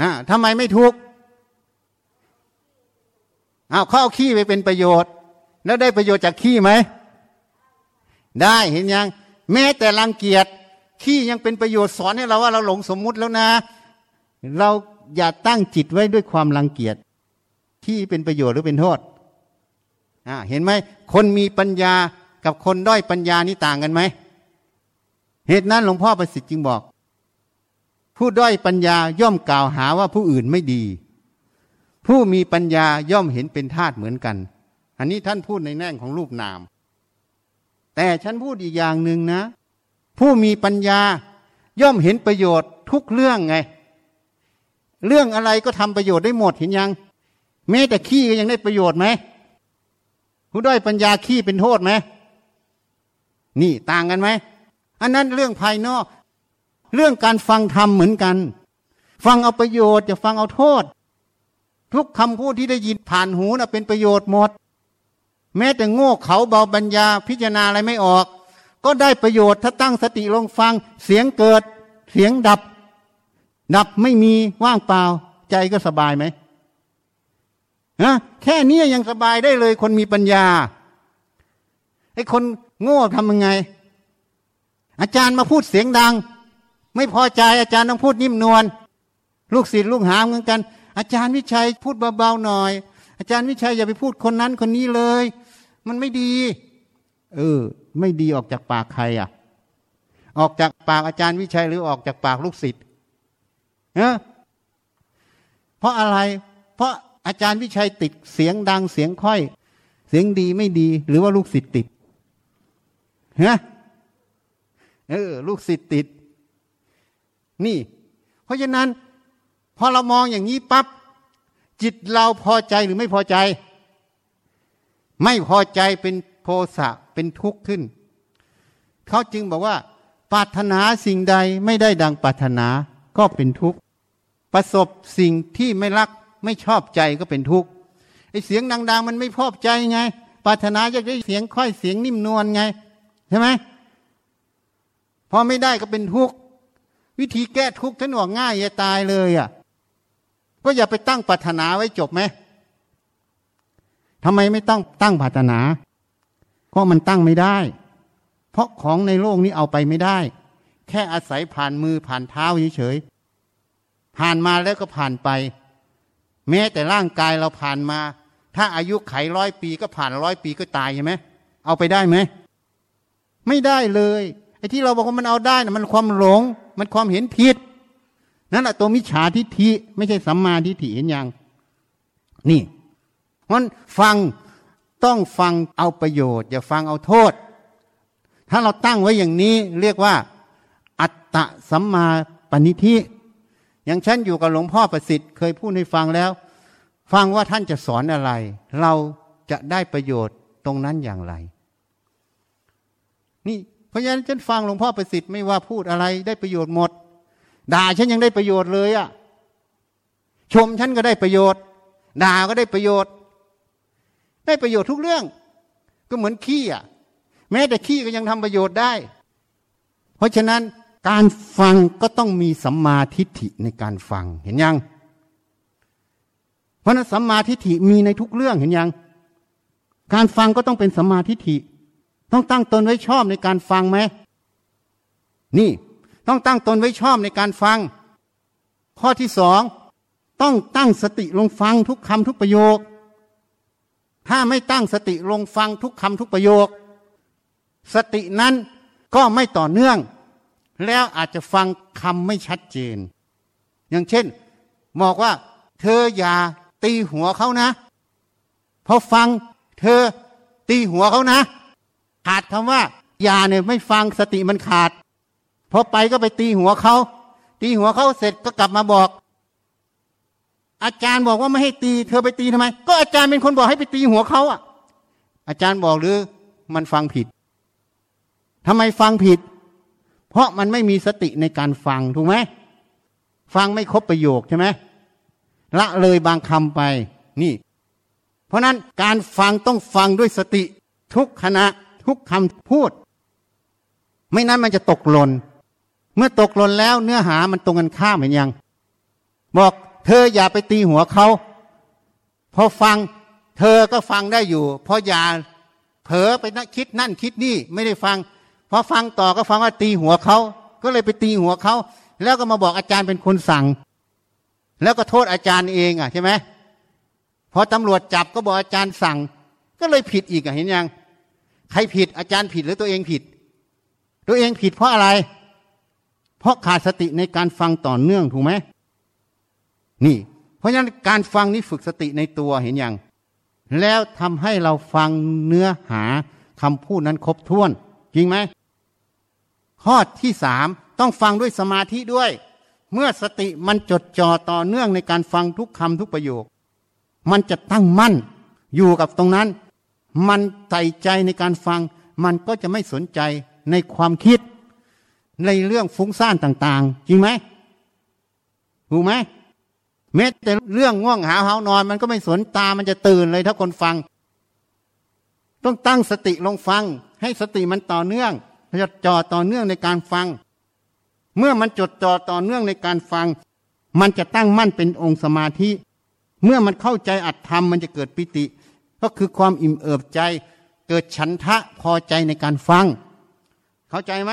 อ่าทำไมไม่ทุกข์อ้าวเขาเอาขี้ไปเป็นประโยชน์ แล้วได้ประโยชน์จากขี้ไหม ได้เห็นยัง แม้แต่รังเกียจขี้ยังเป็นประโยชน์สอนให้เราว่าเราหลงสมมุติแล้วนะ เราอย่าตั้งจิตไว้ด้วยความรังเกียจขี้เป็นประโยชน์หรือเป็นโทษ เห็นไหมคนมีปัญญากับคนด้อยปัญญานี่ต่างกันไหมเหตุนั้นหลวงพ่อประสิทธิ์จึงบอก ผู้ด้อยปัญญาย่อมกล่าวหาว่าผู้อื่นไม่ดี ผู้มีปัญญาย่อมเห็นเป็นธาตุเหมือนกัน อันนี้ท่านพูดในแง่ของรูปนาม แต่ฉันพูดอีกอย่างหนึ่งนะ ผู้มีปัญญาย่อมเห็นประโยชน์ทุกเรื่องไง เรื่องอะไรก็ทำประโยชน์ได้หมดเห็นยังแม้แต่ขี้ก็ยังได้ประโยชน์ไหม ผู้ด้อยปัญญาขี้เป็นโทษไหมนี่ต่างกันไหมอันนั้นเรื่องภายนอก เรื่องการฟังธรรมเหมือนกัน ฟังเอาประโยชน์จะฟังเอาโทษ ทุกคำพูดที่ได้ยินผ่านหูนะ่ะเป็นประโยชน์หมด แม้แต่โง่เขาเบาปัญญาพิจารณาอะไรไม่ออก ก็ได้ประโยชน์ถ้าตั้งสติลงฟัง เสียงเกิด เสียงดับ ดับไม่มีว่างเปล่า ใจก็สบายไหม นะแค่นี้ยังสบายได้เลยคนมีปัญญาไอ้คนโง่ทำยังไง อาจารย์มาพูดเสียงดัง ไม่พอใจอาจารย์ต้องพูดนิ่มนวลลูกศิษย์ลูกหาเหมือนกัน อาจารย์วิชัยพูดเบาๆหน่อย อาจารย์วิชัยอย่าไปพูดคนนั้นคนนี้เลย มันไม่ดี เออ ไม่ดีออกจากปากใครอะ ออกจากปากอาจารย์วิชัยหรือออกจากปากลูกศิษย์เนะเพราะอะไร เพราะ อาจารย์วิชัยติดเสียงดังเสียงค่อย เสียงดีไม่ดี หรือว่าลูกศิษย์ติดฮะเออ ลูกศิษย์ติด นี่ เพราะฉะนั้น พอเรามองอย่างนี้ปับ๊บจิตเราพอใจหรือไม่พอใจ ไม่พอใจเป็นโทสะเป็นทุกข์ขึ้น เขาจึงบอกว่าปรารถนาสิ่งใดไม่ได้ดังปรารถนาก็เป็นทุกข์ประสบสิ่งที่ไม่รัก ไม่ชอบใจก็เป็นทุกข์ไอเสียงดัง ๆ มันไม่พอบใจไงปรารถนาอยากได้เสียงค่อยเสียงนิ่มนวลไงใช่ไหมพอไม่ได้ก็เป็นทุกข์วิธีแก้ทุกข์ท่านบอกง่ายอย่าตายเลยอะก็อย่าไปตั้งปรารถนาไว้จบไหมทำไมไม่ต้องตั้งปรารถนาก็มันตั้งไม่ได้ เพราะของในโลกนี้เอาไปไม่ได้ แค่อาศัยผ่านมือผ่านเท้าเฉยๆผ่านมาแล้วก็ผ่านไป แม้แต่ร่างกายเราผ่านมา ถ้าอายุไขร้อยปีก็ผ่านร้อยปีก็ตายใช่ไหมเอาไปได้ไหมไม่ได้เลยไอ้ที่เราบอกว่ามันเอาได้นะมันความหลง มันความเห็นผิดนั่นแหละตัวมิจฉาทิฏฐิไม่ใช่สัมมาทิฏฐิเห็นยัง นี่มันฟังต้องฟังเอาประโยชน์ อย่าฟังเอาโทษ ถ้าเราตั้งไว้อย่างนี้เรียกว่า อัตตะสัมมาปณิธิ อย่างฉันอยู่กับหลวงพ่อประสิทธิ์เคยพูดให้ฟังแล้ว ฟังว่าท่านจะสอนอะไร เราจะได้ประโยชน์ตรงนั้นอย่างไร นี่เพราะฉะนั้นฉันฟังหลวงพ่อประสิทธิ์ไม่ว่าพูดอะไรได้ประโยชน์หมด ด่าฉันยังได้ประโยชน์เลยอะ่ะชมฉันก็ได้ประโยชน์ ด่าก็ได้ประโยชน์ ได้ประโยชน์ทุกเรื่อง ก็เหมือนขี้อะ แม้แต่ขี้ก็ยังทำประโยชน์ได้ เพราะฉะนั้น การฟังก็ต้องมีสัมมาทิฏฐิในการฟังเห็นยัง เพราะนั้นสัมมาทิฏฐิมีในทุกเรื่องเห็นยัง การฟังก็ต้องเป็นสัมมาทิฏฐิ ต้องตั้งตนไว้ชอบในการฟังไหมนี่ต้องตั้งตนไว้ชอบในการฟัง ข้อที่สองต้องตั้งสติลงฟังทุกคำทุกประโยค ถ้าไม่ตั้งสติลงฟังทุกคำทุกประโยค สตินั้นก็ไม่ต่อเนื่อง แล้วอาจจะฟังคำไม่ชัดเจน อย่างเช่นบอกว่า เธออย่าตีหัวเขานะพอฟัง เธอตีหัวเขานะ ขาดคำว่า อย่าเนี่ยไม่ฟังสติมันขาดพอไปก็ไปตีหัวเขาตีหัวเขาเสร็จก็กลับมาบอก อาจารย์บอกว่าไม่ให้ตี เธอไปตีทำไม ก็อาจารย์เป็นคนบอกให้ไปตีหัวเขาอะ อาจารย์บอกหรือ มันฟังผิดทำไมฟังผิด ราะมันไม่มีสติในการฟังถูกไหมฟังไม่ครบประโยคใช่ไหมละเลยบางคำไปนี่ เพราะนั้นการฟังต้องฟังด้วยสติทุกขณะทุกคำพูด ไม่นั้นมันจะตกหล่นเมื่อตกหล่นแล้วเนื้อหามันตรงกันข้ามเหมือนยัง บอกเธออย่าไปตีหัวเขาพอฟัง เธอก็ฟังได้อยู่พออย่าเผลอไปนคิดนั่นคิดนี่ไม่ได้ฟัง พอฟังต่อก็ฟังว่าตีหัวเขาก็เลยไปตีหัวเขาแล้วก็มาบอกอาจารย์เป็นคนสั่ง แล้วก็โทษอาจารย์เองอะใช่ไหมพอตำรวจจับก็บอกอาจารย์สั่ง ก็เลยผิดอีกอะเห็นยัง ใครผิดอาจารย์ผิดหรือตัวเองผิด ตัวเองผิดเพราะอะไร เพราะขาดสติในการฟังต่อเนื่องถูกไหมนี่ เพราะฉะนั้นการฟังนี่ฝึกสติในตัวเห็นยัง แล้วทำให้เราฟังเนื้อหาคำพูดนั้นครบถ้วน จริงไหม ข้อที่สามต้องฟังด้วยสมาธิด้วย เมื่อสติมันจดจ่อต่อเนื่องในการฟังทุกคำทุกประโยค มันจะตั้งมั่นอยู่กับตรงนั้น มันใส่ใจในการฟัง มันก็จะไม่สนใจในความคิด ในเรื่องฟุ้งซ่านต่าง ๆ จริงไหมถูกไหมแม้แต่เรื่องง่วงหาเหานอน มันก็ไม่สนตามันจะตื่นเลยถ้าคนฟัง ต้องตั้งสติลงฟัง ให้สติมันต่อเนื่อง จดจ่อต่อเนื่องในการฟัง เมื่อมันจดจ่อต่อเนื่องในการฟัง มันจะตั้งมั่นเป็นองค์สมาธิ เมื่อมันเข้าใจอัตธรรมมันจะเกิดปิติ ก็คือความอิ่มเอิบใจเกิดฉันทะพอใจในการฟัง เข้าใจไหม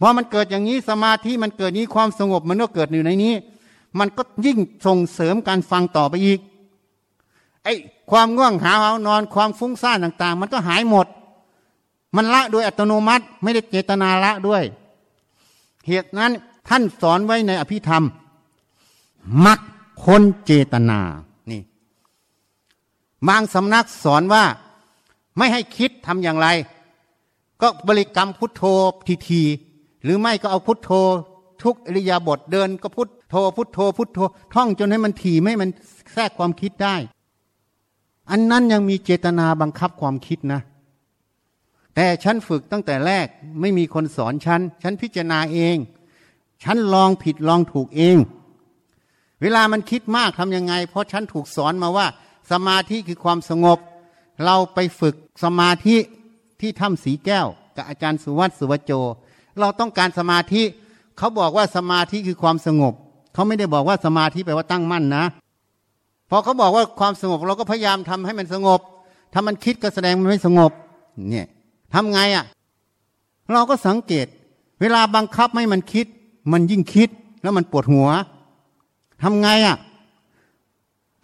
พอมันเกิดอย่างนี้สมาธิมันเกิดนี้ความสงบมันก็เกิดอยู่ในนี้ มันก็ยิ่งส่งเสริมการฟังต่อไปอีกไอ้ความง่วงหาเอานอนความฟุ้งซ่านต่าง ๆ มันก็หายหมด มันละโดยอัตโนมัติไม่ได้เจตนาละด้วย เหตุนั้นท่านสอนไว้ในอภิธรรมมักคนเจตนานี่ บางสำนักสอนว่าไม่ให้คิดทำอย่างไร ก็บริกรรมพุทโธทีที หรือไม่ก็เอาพุทโธ ทุกอริยาบทเดิน ก็พุทโธพุทโธ พุทโธ ท่องจนให้มันถี่ไม่มันแทรกความคิดได้ อันนั้นยังมีเจตนาบังคับความคิดนะ แต่ฉันฝึกตั้งแต่แรกไม่มีคนสอนฉัน ฉันพิจารณาเอง ฉันลองผิดลองถูกเอง เวลามันคิดมากทำยังไง เพราะฉันถูกสอนมาว่า สมาธิคือความสงบ เราไปฝึกสมาธิที่ถ้ำสีแก้ว กับอาจารย์สุวัตสุวโจ เราต้องการสมาธิ เขาบอกว่าสมาธิคือความสงบ เขาไม่ได้บอกว่าสมาธิแปลว่าตั้งมั่นนะพอเขาบอกว่าความสงบเราก็พยายามทำให้มันสงบ ถ้ามันคิดก็แสดงมันไม่สงบ เนี่ย ทำไงอะ่ะ เราก็สังเกต เวลาบังคับไม่มันคิด มันยิ่งคิดแล้วมันปวดหัวทำไงอะ่ะ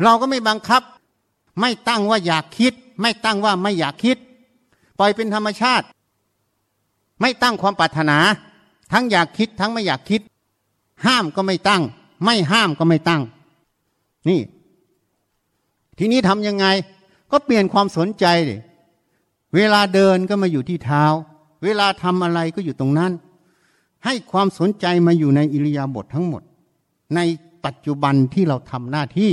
เราก็ไม่บังคับ ไม่ตั้งว่าอยากคิด ไม่ตั้งว่าไม่อยากคิด ปล่อยเป็นธรรมชาติ ไม่ตั้งความปรารถนา ทั้งอยากคิด ทั้งไม่อยากคิด ห้ามก็ไม่ตั้ง ไม่ห้ามก็ไม่ตั้ง นี่ ทีนี้ทำยังไง ก็เปลี่ยนความสนใจดิ เวลาเดินก็มาอยู่ที่เท้า เวลาทำอะไรก็อยู่ตรงนั้น ให้ความสนใจมาอยู่ในอิริยาบถททั้งหมด ในปัจจุบันที่เราทำหน้าที่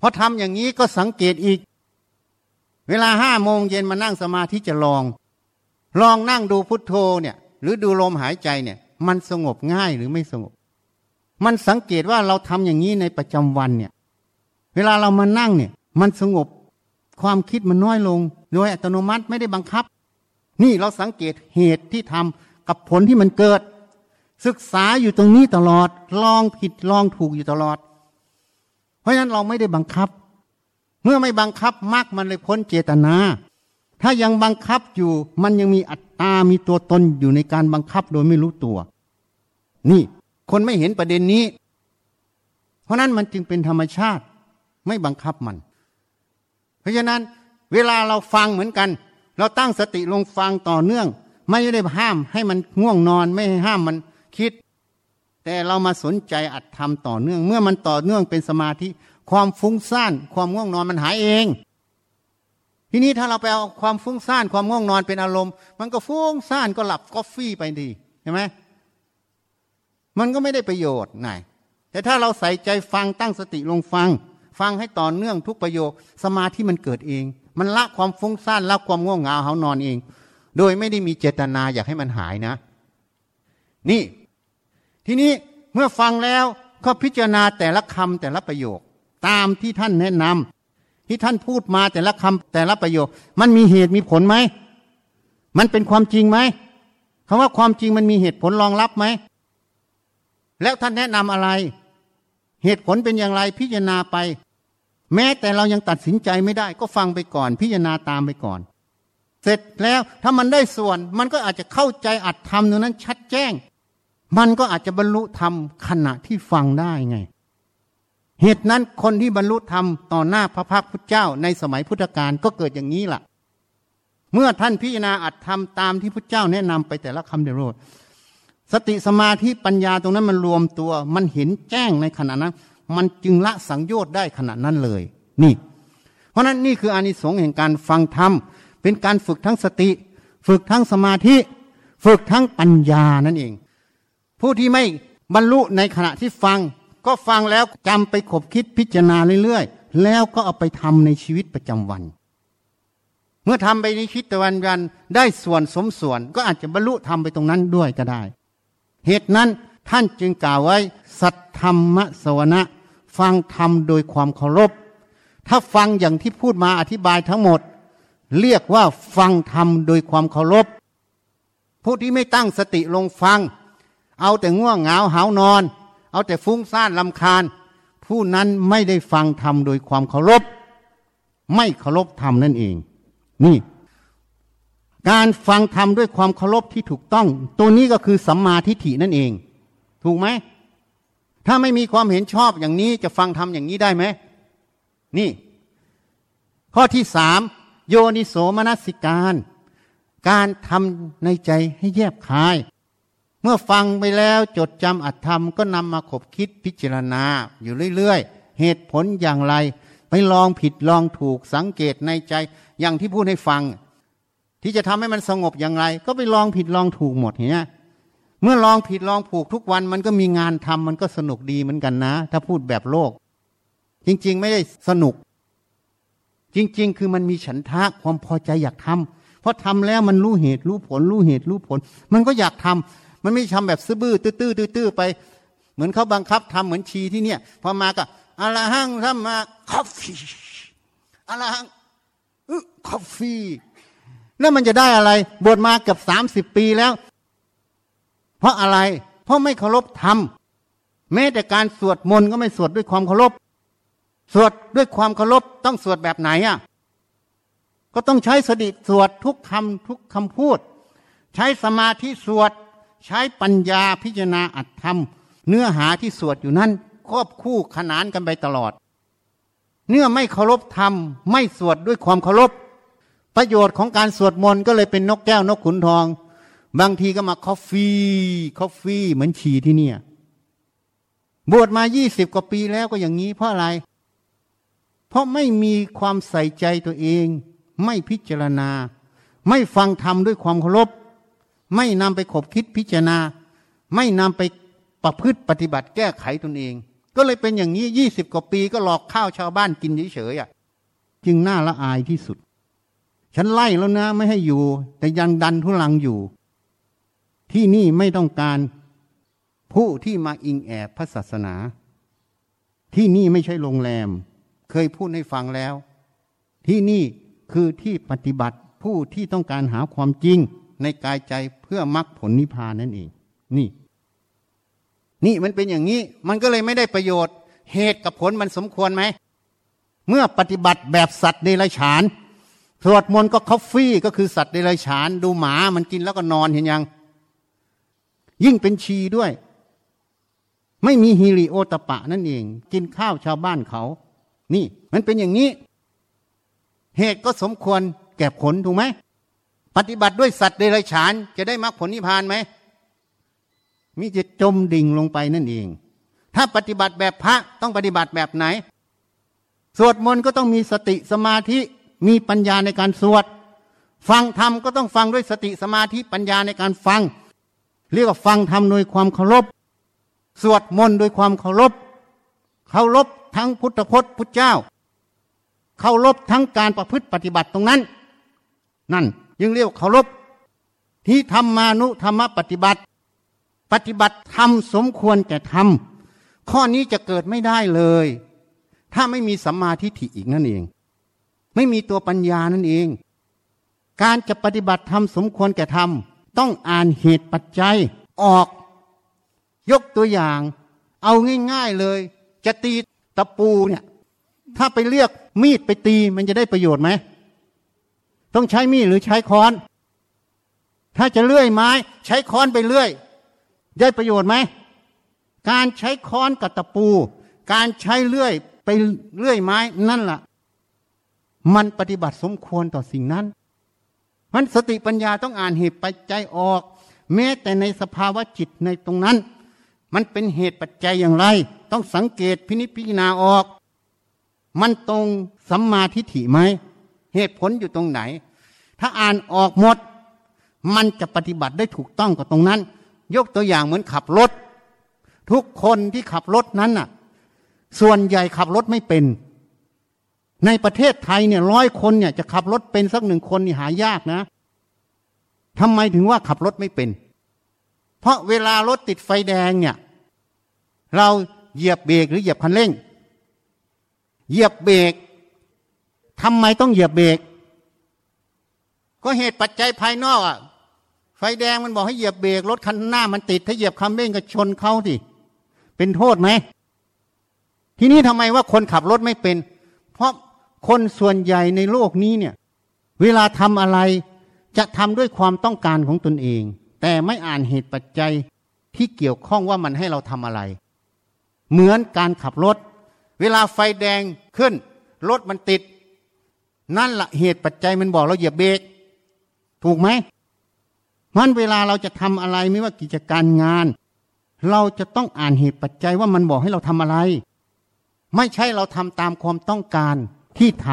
พอทำอย่างนี้ก็สังเกตอีก เวลาห้าโมงเย็นมานั่งสมาธิจะลอง ลองนั่งดูพุทโธเนี่ย หรือดูลมหายใจเนี่ย มันสงบง่ายหรือไม่สงบ มันสังเกตว่าเราทำอย่างนี้ในประจำวันเนี่ย เวลาเรามานั่งเนี่ย มันสงบ ความคิดมันน้อยลง โดยอัตโนมัติไม่ได้บังคับ นี่เราสังเกตเหตุที่ทำกับผลที่มันเกิด ศึกษาอยู่ตรงนี้ตลอด ลองผิดลองถูกอยู่ตลอด เพราะฉะนั้นเราไม่ได้บังคับ เมื่อไม่บังคับมากมันเลยพ้นเจตนา ถ้ายังบังคับอยู่มันยังมีอัตตา มีตัวตนอยู่ในการบังคับโดยไม่รู้ตัว นี่คนไม่เห็นประเด็นนี้ เพราะนั้นมันจึงเป็นธรรมชาติ ไม่บังคับมัน เพราะฉะนั้นเวลาเราฟังเหมือนกัน เราตั้งสติลงฟังต่อเนื่อง ไม่ได้ห้ามให้มันง่วงนอนไม่ให้ห้ามมันคิด แต่เรามาสนใจอัดทำต่อเนื่อง เมื่อมันต่อเนื่องเป็นสมาธิ ความฟุ้งซ่านความง่วงนอนมันหายเอง ทีนี้ถ้าเราไปเอาความฟุ้งซ่านความง่วงนอนเป็นอารมณ์ มันก็ฟุ้งซ่านก็หลับก็ฟี่ไปดีเห็นไหมมันก็ไม่ได้ประโยชน์ไหนแต่ถ้าเราใส่ใจฟังตั้งสติลงฟัง ฟังให้ต่อเนื่องทุกประโยค สมาธิมันเกิดเอง มันละความฟุ้งซ่านละความง่วงเหงาเขานอนเอง โดยไม่ได้มีเจตนาอยากให้มันหายนะ นี่ ทีนี้เมื่อฟังแล้วก็พิจารณาแต่ละคำแต่ละประโยค ตามที่ท่านแนะนำที่ท่านพูดมาแต่ละคำแต่ละประโยค มันมีเหตุมีผลไหมมันเป็นความจริงไหมคำว่าความจริงมันมีเหตุผลรองรับไหมแล้วท่านแนะนำอะไร เหตุผลเป็นอย่างไรพิจารณาไป แม้แต่เรายังตัดสินใจไม่ได้ ก็ฟังไปก่อน พิจารณาตามไปก่อน เสร็จแล้วถ้ามันได้ส่วน มันก็อาจจะเข้าใจอัดทำตรงนั้นชัดแจ้ง มันก็อาจจะบรรลุธรรมขณะที่ฟังได้ไง เหตุนั้นคนที่บรรลุธรรมต่อหน้าพระพักพุทธเจ้าในสมัยพุทธกาลก็เกิดอย่างนี้ล่ะ เมื่อท่านพิจารณาอัดทำตามที่พุทธเจ้าแนะนำไปแต่ละคำเดโรดสติสมาธิปัญญาตรงนั้นมันรวมตัว มันเห็นแจ้งในขณะนั้น มันจึงละสังโยชน์ได้ขนาดนั้นเลย นี่ เพราะนั้นนี่คืออานิสงส์แห่งการฟังธรรม เป็นการฝึกทั้งสติ ฝึกทั้งสมาธิ ฝึกทั้งปัญญานั่นเอง ผู้ที่ไม่บรรลุในขณะที่ฟัง ก็ฟังแล้วจำไปขบคิดพิจารณาเรื่อยๆ แล้วก็เอาไปทำในชีวิตประจำวันเมื่อทำไปในชีวิตตะวันวันได้ส่วนสมส่วน ก็อาจจะบรรลุทำไปตรงนั้นด้วยก็ได้ เหตุนั้นท่านจึงกล่าวไว้ สัทธรรมสวนะ ฟังธรรมโดยความเคารพ ถ้าฟังอย่างที่พูดมาอธิบายทั้งหมด เรียกว่าฟังธรรมโดยความเคารพ ผู้ที่ไม่ตั้งสติลงฟัง เอาแต่ง่วงเหงาหานอน เอาแต่ฟุ้งซ่านลำคาญ ผู้นั้นไม่ได้ฟังธรรมโดยความเคารพ ไม่เคารพธรรมนั่นเอง นี่ การฟังธรรมด้วยความเคารพที่ถูกต้อง ตัวนี้ก็คือสัมมาทิฏฐินั่นเอง ถูกไหม ถ้าไม่มีความเห็นชอบอย่างนี้จะฟังทำอย่างนี้ได้ไหม นี่ ข้อที่สามโยนิโสมนสิการ การทำในใจให้แยบคาย เมื่อฟังไปแล้วจดจำอัตธรรมก็นำมาขบคิดพิจารณาอยู่เรื่อยๆ เหตุผลอย่างไร ไปลองผิดลองถูกสังเกตในใจอย่างที่พูดให้ฟัง ที่จะทำให้มันสงบอย่างไร ก็ไปลองผิดลองถูกหมดเนี้ย เมื่อลองผิดลองถูกทุกวันมันก็มีงานทำมันก็สนุกดีเหมือนกันนะ ถ้าพูดแบบโลก จริง ๆ ไม่ได้สนุก จริง ๆ คือมันมีฉันทะความพอใจอยากทำเพราะทำแล้วมันรู้เหตุรู้ผล รู้เหตุรู้ผล มันก็อยากทำมันไม่ทำแบบซื่อบื้อตื้อตื้อไป เหมือนเขาบังคับทำเหมือนชีที่เนี่ยพอมาก็อะระหังสัมมา coffee อะระหัง coffeeแล้วมันจะได้อะไรบวชมาเกือบสามสิบปีแล้ว เพราะอะไร เพราะไม่เคารพธรรมแม้แต่การสวดมนต์ก็ไม่สวดด้วยความเคารพ สวดด้วยความเคารพต้องสวดแบบไหนอะ ก็ต้องใช้สติสวดทุกคำทุกคำพูด ใช้สมาธิสวด ใช้ปัญญาพิจารณาอัตธรรม เนื้อหาที่สวดอยู่นั้นควบคู่ขนานกันไปตลอด เมื่อไม่เคารพธรรม ไม่สวดด้วยความเคารพ ประโยชน์ของการสวดมนต์ก็เลยเป็นนกแก้วนกขุนทอง บางทีก็มา coffee coffee เหมือนชีที่เนี่ย บวชมายี่สิบกว่าปีแล้วก็อย่างนี้ เพราะอะไร เพราะไม่มีความใส่ใจตัวเอง ไม่พิจารณา ไม่ฟังธรรมด้วยความเคารพ ไม่นำไปขบคิดพิจารณา ไม่นำไปประพฤติปฏิบัติแก้ไขตนเอง ก็เลยเป็นอย่างนี้ยี่สิบกว่าปีก็หลอกข้าวชาวบ้านกินเฉยๆอะ จึงน่าละอายที่สุด ฉันไล่แล้วนะไม่ให้อยู่ แต่ยังดันทุลังอยู่ ที่นี่ไม่ต้องการผู้ที่มาอิงแอบพระศาสนา ที่นี่ไม่ใช่โรงแรม เคยพูดให้ฟังแล้ว ที่นี่คือที่ปฏิบัติผู้ที่ต้องการหาความจริงในกายใจเพื่อมรรคผลนิพพานนั่นเอง นี่ นี่มันเป็นอย่างนี้ มันก็เลยไม่ได้ประโยชน์ เหตุกับผลมันสมควรไหม เมื่อปฏิบัติแบบสัตว์เดรัจฉานสวดมนต์ก็คอฟฟี่ก็คือสัตว์เดรัจฉาน ดูหมามันกินแล้วก็นอนเห็นยัง ยิ่งเป็นชีด้วย ไม่มีฮิริโอตปะนั่นเอง กินข้าวชาวบ้านเขา นี่ มันเป็นอย่างนี้ เหตุก็สมควรแก่ผลถูกไหมปฏิบัติด้วยสัตว์เดรัจฉาน จะได้มรรคผลนิพพานไหมมิจะจมดิ่งลงไปนั่นเอง ถ้าปฏิบัติแบบพระต้องปฏิบัติแบบไหน สวดมนต์ก็ต้องมีสติสมาธิมีปัญญาในการสวด ฟังธรรมก็ต้องฟังด้วยสติสมาธิปัญญาในการฟัง เรียกว่าฟังธรรมโดยความเคารพ สวดมนต์โดยความเคารพ เคารพทั้งพุทธพจน์พุทธเจ้า เคารพทั้งการประพฤติปฏิบัติตรงนั้น นั่นยังเรียกเคารพที่ธรรมานุธรรมปฏิบัติ ปฏิบัติธรรมสมควรแก่ธรรมข้อนี้จะเกิดไม่ได้เลย ถ้าไม่มีสัมมาทิฏฐิอีกนั่นเอง ไม่มีตัวปัญญานั่นเอง การจะปฏิบัติธรรมสมควรแก่ธรรม ต้องอ่านเหตุปัจจัยออก ยกตัวอย่าง เอาง่ายๆเลย จะตีตะปูเนี่ยถ้าไปเรียกมีดไปตีมันจะได้ประโยชน์ไหม ต้องใช้มีดหรือใช้ค้อน ถ้าจะเลื่อยไม้ ใช้ค้อนไปเลื่อย ได้ประโยชน์ไหม การใช้ค้อนกับตะปู การใช้เลื่อยไปเลื่อยไม้นั่นละ่ะ มันปฏิบัติสมควรต่อสิ่งนั้น มันสติปัญญาต้องอ่านเหตุปัจจัยออก แม้แต่ในสภาวะจิตในตรงนั้น มันเป็นเหตุปัจจัยอย่างไร ต้องสังเกตพินิจพิจารณาออก มันตรงสัมมาทิฏฐิไหมเหตุผลอยู่ตรงไหน ถ้าอ่านออกหมด มันจะปฏิบัติได้ถูกต้องกับตรงนั้น ยกตัวอย่างเหมือนขับรถ ทุกคนที่ขับรถนั้นน่ะ ส่วนใหญ่ขับรถไม่เป็น ในประเทศไทยเนี่ยร้อยคนเนี่ยจะขับรถเป็นสักหนึ่งคนนี่หายากนะทำไมถึงว่าขับรถไม่เป็น เพราะเวลารถติดไฟแดงเนี่ย เราเหยียบเบรกหรือเหยียบคันเร่ง เหยียบเบรกทำไมต้องเหยียบเบรกก็เหตุปัจจัยภายนอกอะ ไฟแดงมันบอกให้เหยียบเบรกรถคันหน้ามันติด ถ้าเหยียบคันเร่งก็ชนเขาสิเป็นโทษไหมทีนี้ทำไมว่าคนขับรถไม่เป็น เพราะ คนส่วนใหญ่ในโลกนี้เนี่ย เวลาทำอะไรจะทำด้วยความต้องการของตนเอง แต่ไม่อ่านเหตุปัจจัยที่เกี่ยวข้องว่ามันให้เราทำอะไร เหมือนการขับรถ เวลาไฟแดงขึ้น รถมันติด นั่นละเหตุปัจจัยมันบอกเราเหยียบเบรกถูกไหมมันเวลาเราจะทำอะไรไม่ว่ากิจการงาน เราจะต้องอ่านเหตุปัจจัยว่ามันบอกให้เราทำอะไร ไม่ใช่เราทำตามความต้องการ ที่ท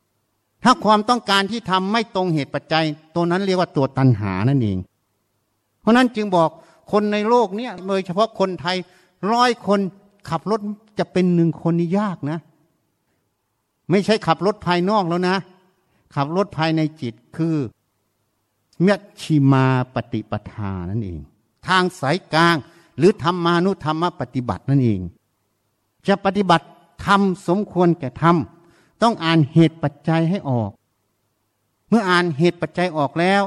ำถ้าความต้องการที่ทำไม่ตรงเหตุปัจจัย ตัวนั้นเรียกว่าตัวตัณหานั่นเอง เพราะนั้นจึงบอกคนในโลกเนี้ยโดยเฉพาะคนไทยร้อยคนขับรถจะเป็นหนึ่งคนนี่ยากนะ ไม่ใช่ขับรถภายนอกแล้วนะ ขับรถภายในจิตคือเมตชิมาปฏิปทานั่นเอง ทางสายกลาง หรือธรรมานุธรรมปฏิบัตินั่นเอง จะปฏิบัติทำสมควรแก่ทำ ต้องอ่านเหตุปัจจัยให้ออก เมื่ออ่านเหตุปัจจัยออกแล้ว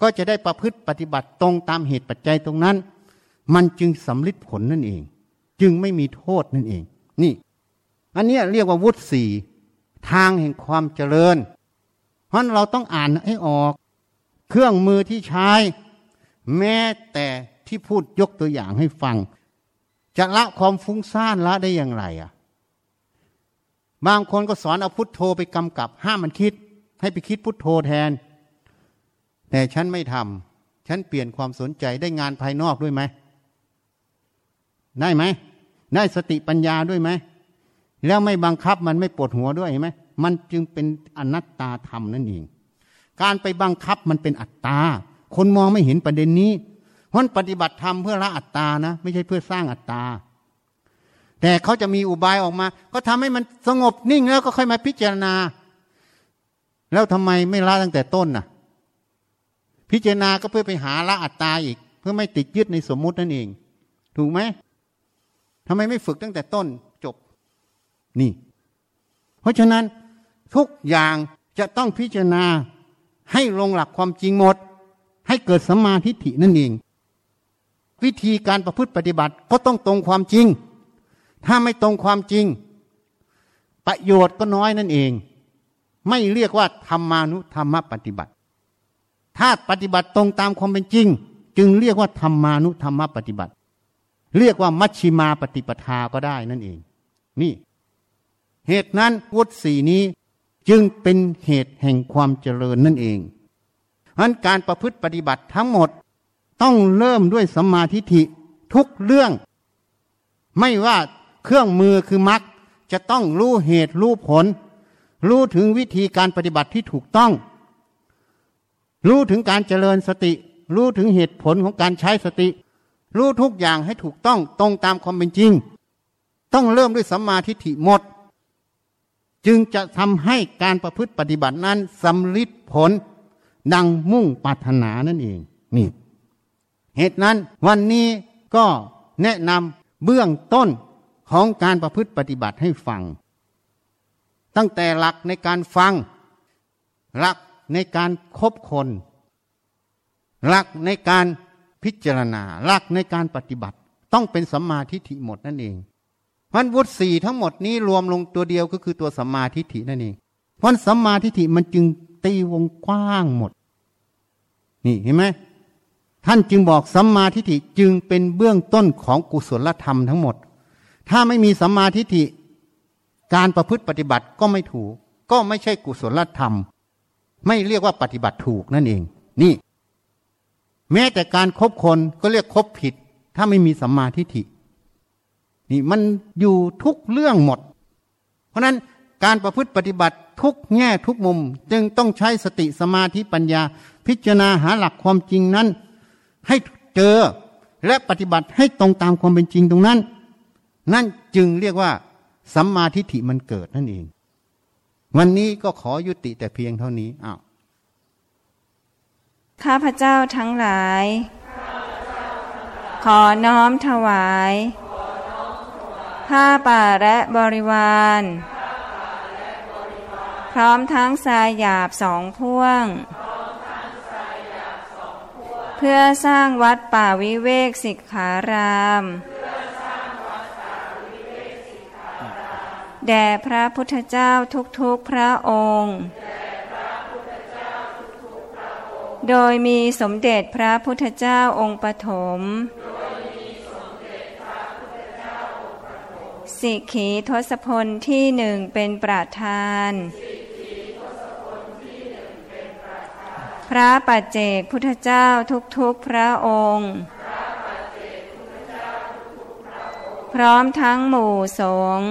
ก็จะได้ประพฤติปฏิบัติตรงตามเหตุปัจจัยตรงนั้น มันจึงสำลิดผลนั่นเอง จึงไม่มีโทษนั่นเอง นี่ อันนี้เรียกว่าวุฒิสี่ทางแห่งความเจริญ เพราะเราต้องอ่านให้ออก เครื่องมือที่ใช้ แม้แต่ที่พูดยกตัวอย่างให้ฟัง จะละความฟุ้งซ่านละได้อย่างไรอะ บางคนก็สอนเอาพุทโธไปกำกับ ห้ามมันคิด ให้ไปคิดพุทโธแทน แต่ฉันไม่ทำฉันเปลี่ยนความสนใจได้งานภายนอกด้วยไหม ได้ไหม ได้สติปัญญาด้วยไหม แล้วไม่บังคับมันไม่ปวดหัวด้วยไหม มันจึงเป็นอนัตตาธรรมนั่นเอง การไปบังคับมันเป็นอัตตา คนมองไม่เห็นประเด็นนี้เพราะปฏิบัติธรรมเพื่อละอัตตานะ ไม่ใช่เพื่อสร้างอัตตา แต่เขาจะมีอุบายออกมา ก็ทำให้มันสงบนิ่งแล้วก็ค่อยมาพิจารณา แล้วทำไมไม่ละตั้งแต่ต้นน่ะ พิจารณาก็เพื่อไปหาละอัตตาอีก เพื่อไม่ติดยึดในสมมุตินั่นเอง ถูกไหมทำไมไม่ฝึกตั้งแต่ต้นจบ นี่ เพราะฉะนั้นทุกอย่างจะต้องพิจารณาให้ลงหลักความจริงหมด ให้เกิดสัมมาทิฏฐินั่นเอง วิธีการประพฤติปฏิบัติก็ต้องตรงความจริง ถ้าไม่ตรงความจริง ประโยชน์ก็น้อยนั่นเอง ไม่เรียกว่าธรรมานุธรรมปฏิบัติ ถ้าปฏิบัติตรงตามความเป็นจริง จึงเรียกว่าธรรมานุธรรมปฏิบัติ เรียกว่ามัชชิมาปฏิปทาก็ได้นั่นเอง นี่ เหตุนั้นวุฒิสีนี้จึงเป็นเหตุแห่งความเจริญนั่นเองเพราะการประพฤติปฏิบัติทั้งหมดต้องเริ่มด้วยสัมมาทิฏฐิทุกเรื่อง ไม่ว่า เครื่องมือคือมรรคจะต้องรู้เหตุรู้ผล รู้ถึงวิธีการปฏิบัติที่ถูกต้อง รู้ถึงการเจริญสติ รู้ถึงเหตุผลของการใช้สติ รู้ทุกอย่างให้ถูกต้องตรงตามความเป็นจริง ต้องเริ่มด้วยสัมมาทิฏฐิหมด จึงจะทำให้การประพฤติปฏิบัตินั้นสำลิดผล ดังมุ่งปรารถนานั่นเองนี่เหตุนั้นวันนี้ก็แนะนำเบื้องต้น ของการประพฤติปฏิบัติให้ฟัง ตั้งแต่หลักในการฟัง หลักในการคบคน หลักในการพิจารณา หลักในการปฏิบัติ ต้องเป็นสัมมาทิฏฐิหมดนั่นเองมันวุฒิสี่ทั้งหมดนี้รวมลงตัวเดียวก็คือตัวสัมมาทิฏฐินั่นเองเพราะสัมมาทิฏฐิมันจึงตีวงกว้างหมด นี่เห็นไหมท่านจึงบอกสัมมาทิฏฐิจึงเป็นเบื้องต้นของกุศลธรรมทั้งหมด ถ้าไม่มีสัมมาทิฏฐิ การประพฤติปฏิบัติก็ไม่ถูก ก็ไม่ใช่กุศลธรรม ไม่เรียกว่าปฏิบัติถูกนั่นเอง นี่ แม้แต่การครบคนก็เรียกครบผิด ถ้าไม่มีสัมมาทิฏฐิ นี่มันอยู่ทุกเรื่องหมด เพราะนั้นการประพฤติปฏิบัติทุกแง่ทุกมุม จึงต้องใช้สติสมาธิปัญญา พิจารณาหาหลักความจริงนั้น ให้เจอและปฏิบัติให้ตรงตามความเป็นจริงตรงนั้น นั่นจึงเรียกว่าสัมมาทิฏฐิมันเกิดนั่นเอง วันนี้ก็ขอยุติแต่เพียงเท่านี้อ้าวข้าพเจ้าทั้งหลาย ขอน้อมถวายผ้าป่าและบริวาร พร้อมทั้งสายหยาบสองพ่วง เพื่อสร้างวัดป่าวิเวกสิกขาราม แด่พระพุทธเจ้าทุกๆพระองค์ โดยมีสมเด็จพระพุทธเจ้าองค์ปฐมสิกขีทศพลที่หนึ่งเป็นประธาน พระปัจเจกพุทธเจ้าทุกๆพระองค์ พร้อมทั้งหมู่สงฆ์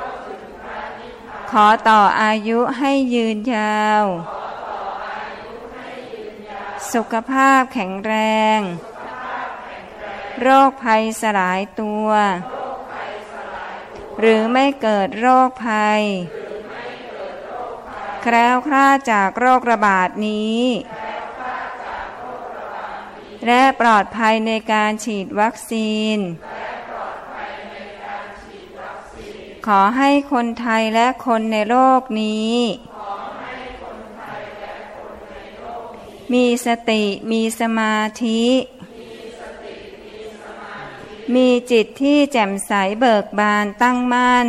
ขอต่ออายุให้ยืนยาว สุขภาพแข็งแรง โรคภัยสลายตัว หรือไม่เกิดโรคภัย แคล้วคลาดจากโรคระบาดนี้ และปลอดภัยในการฉีดวัคซีน ขอให้คนไทยและคนในโลกนี้ มีสติมีสมาธิ มีจิตที่แจ่มใสเบิกบานตั้งมั่น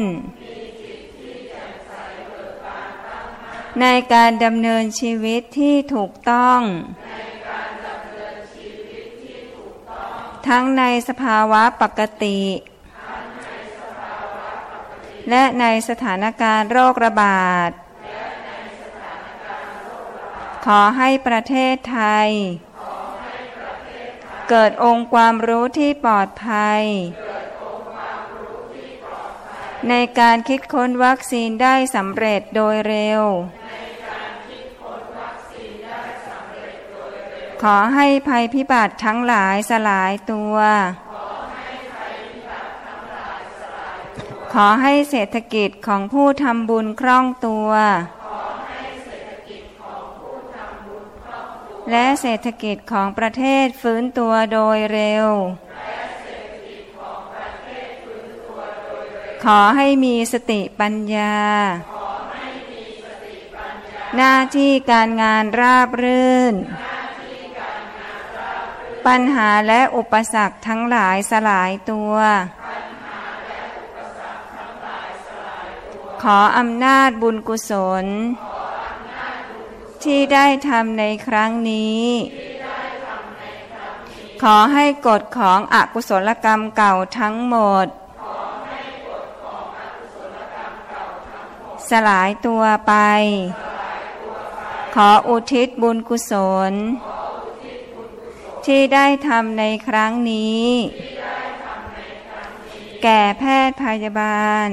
ในการดำเนินชีวิตที่ถูกต้อง ทั้งในสภาวะปกติ และในสถานการณ์โรคระบาด ขอให้ประเทศไทย เกิดองค์ความรู้ที่ปลอดภัย ในการคิดค้นวัคซีนได้สำเร็จโดยเร็ว ขอให้ภัยพิบัติทั้งหลายสลายตัวข ขอให้เศรษฐกิจของผู้ทำบุญคล่องตัว และเศรษฐกิจของประเทศฟื้นตัวโดยเร็ว ขอให้มีสติปัญญา หน้าที่การงานราบรื่น ปัญหาและอุปสรรคทั้งหลายสลายตัว ขออำนาจบุญกุศล ที่ได้ทำในครั้งนี้ ขอให้กฎของอกุศลกรรมเก่าทั้งหมด สลายตัวไป ขออุทิศบุญกุศล ที่ได้ทำในครั้งนี้ แก่แพทย์พยาบาล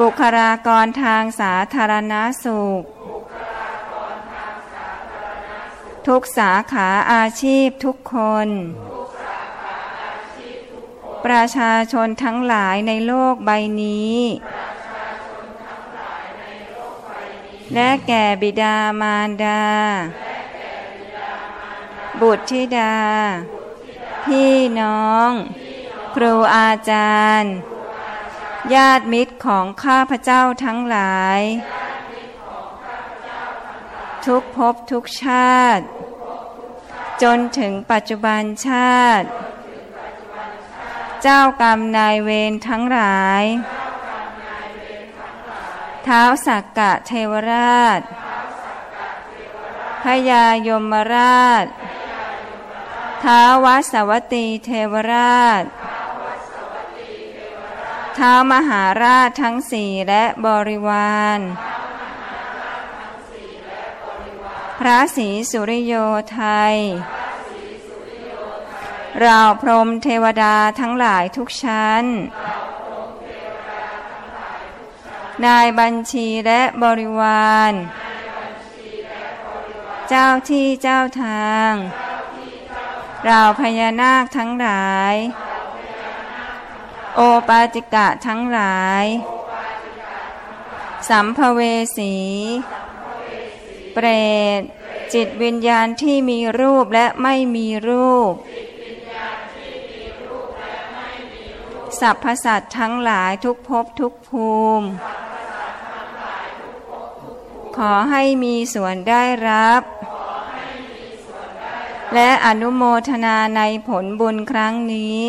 บุคลากรทางสาธารณสุข ทุกสาขาอาชีพทุกคน ประชาชนทั้งหลายในโลกใบนี้ และแก่บิดามารดา บุตรธิดา พี่น้อง ครูอาจารย์ ญาติมิตรของข้าพเจ้าทั้งหลาย ทุกภพทุกชาติ จนถึงปัจจุบันชาติ เจ้ากรรมนายเวรทั้งหลายเท้าสักกะเทวราชพยายมราช ท้าววัสวัตีเทวราช ท้ามหาราชทั้งสี่และบริวาร พระศรีสุริโยไทย เราพรมเทวดาทั้งหลายทุกชั้น นายบัญชีและบริวาร เจ้าที่เจ้าทาง เราพญานาคทั้งหลาย โอปาติกะทั้งหลาย สัมภเวสี เปรต จิตวิญญาณที่มีรูปและไม่มีรูป สัพพสัตทั้งหลายทุกภพทุกภูมิ ขอให้มีส่วนได้รับ และอนุโมทนาในผลบุญครั้งนี้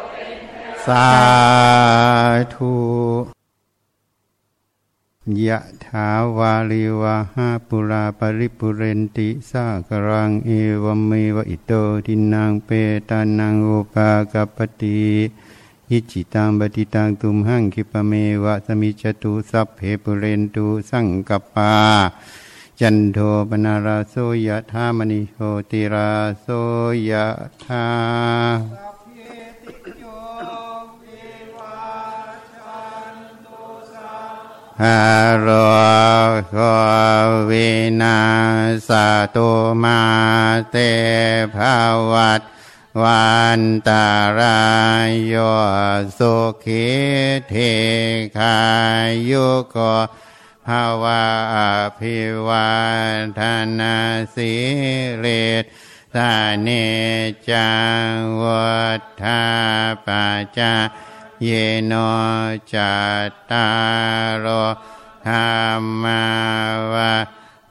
สาธุยะถาวาลิวาหาปุราปริปุเรนติสากรังเอวเมวะอิโตทินังเปตานังอุปากปปติอิจิตังปฏิตังตุมหังคิปเมวะสมิจตุสัพเพปุเรนตุสังกปา จันโทปนาราโสยะธามณิโหติราโสยะธา ฮารโควินาสตุมาเตภาวัตวันตารายโยสุขิเทคายุโกภาวะอภิวันธนาสิเรศสาเนจังวัฏาปัจจา เยโนจัตตารโธรรมาวะ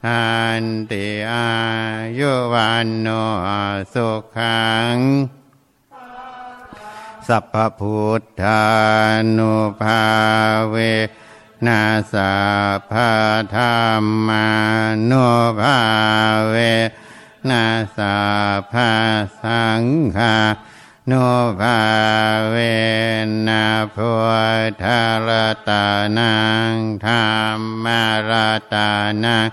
ทันติอายุวันโนสุขัง สัพพุทธานุภาเวนาสัพพธรรมานุภาเวนาสัพพสังฆา นภาเวนะพุทธรตานังธรรมรตานัง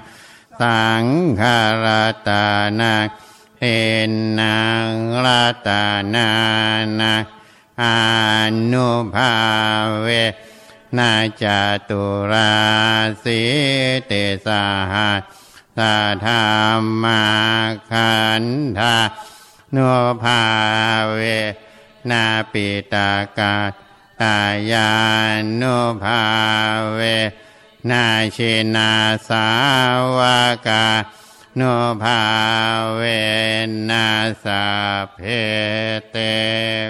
สังฆรตานังเอ็นนังรตานานังอนุภาเวนาจตุราสิเตสาหัสสาธรรมาขันธา โนภาเวนาปิตากาตายานโนภาเวนาชินาสาวกาโนภาเวนาสาเพเต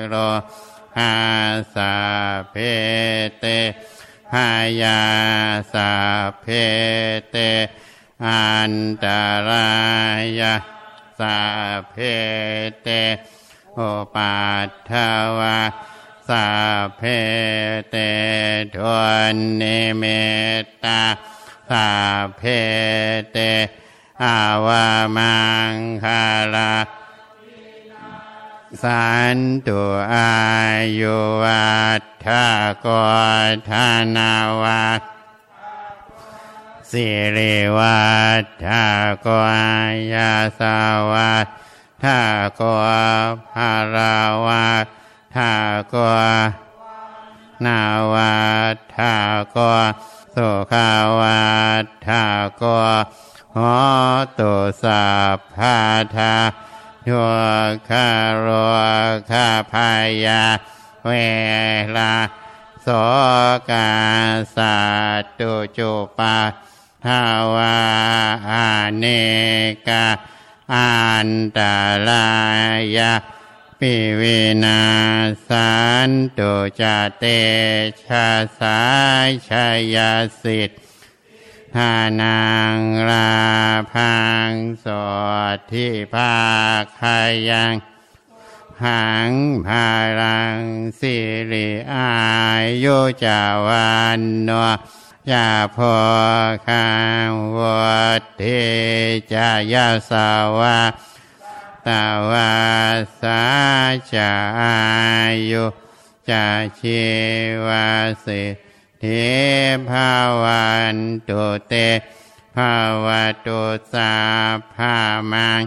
โรหาสาเพเตหายาสาเพเต อันตรายา สาเพเตโอปัฏฐวาสาเพเตทวนนิเมตตาสาเพเตอาวามังคาลาสันตุอายุวัฏฐกทานาวัฏ สิริวัฏทากายาสาวัฏทากภาราวัฏทากนาวัฏทากสุขาวัฏทากหอตุสัพาทาทัวคารคาพายา เวลาโสกาสัตตุจุปา ทาวาอาเนกาอันตรายาปิวินาสันตุจเตชะสายชยสิทธานังราพังสดที่ภาคายังหังพารังสิริอายุจาวันโน ยาพอข้างวัดเทจายาสาวาตาวาสาจายุจาชีวาสิเทภาวันตุเตภาวะตุสาภามัง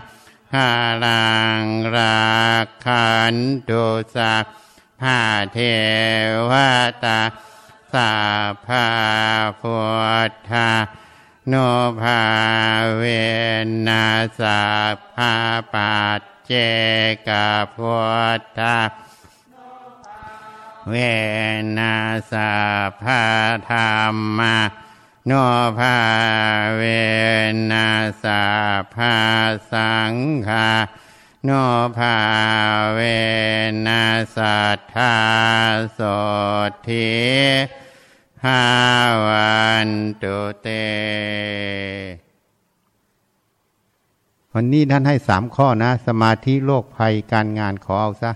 หาลังราคันตุสาภาเทวตา สาภาพุทธาโนภาเวนัสาภาปัจเจกพุทธาเวนัสาพาธรรมาโนภาเวนัสาพาสังฆา โนภาเวนัสัทธาโสทิหาวันตุเต วันนี้ท่านให้สามข้อนะ สมาธิโลกภัยการงานขอเอาซะ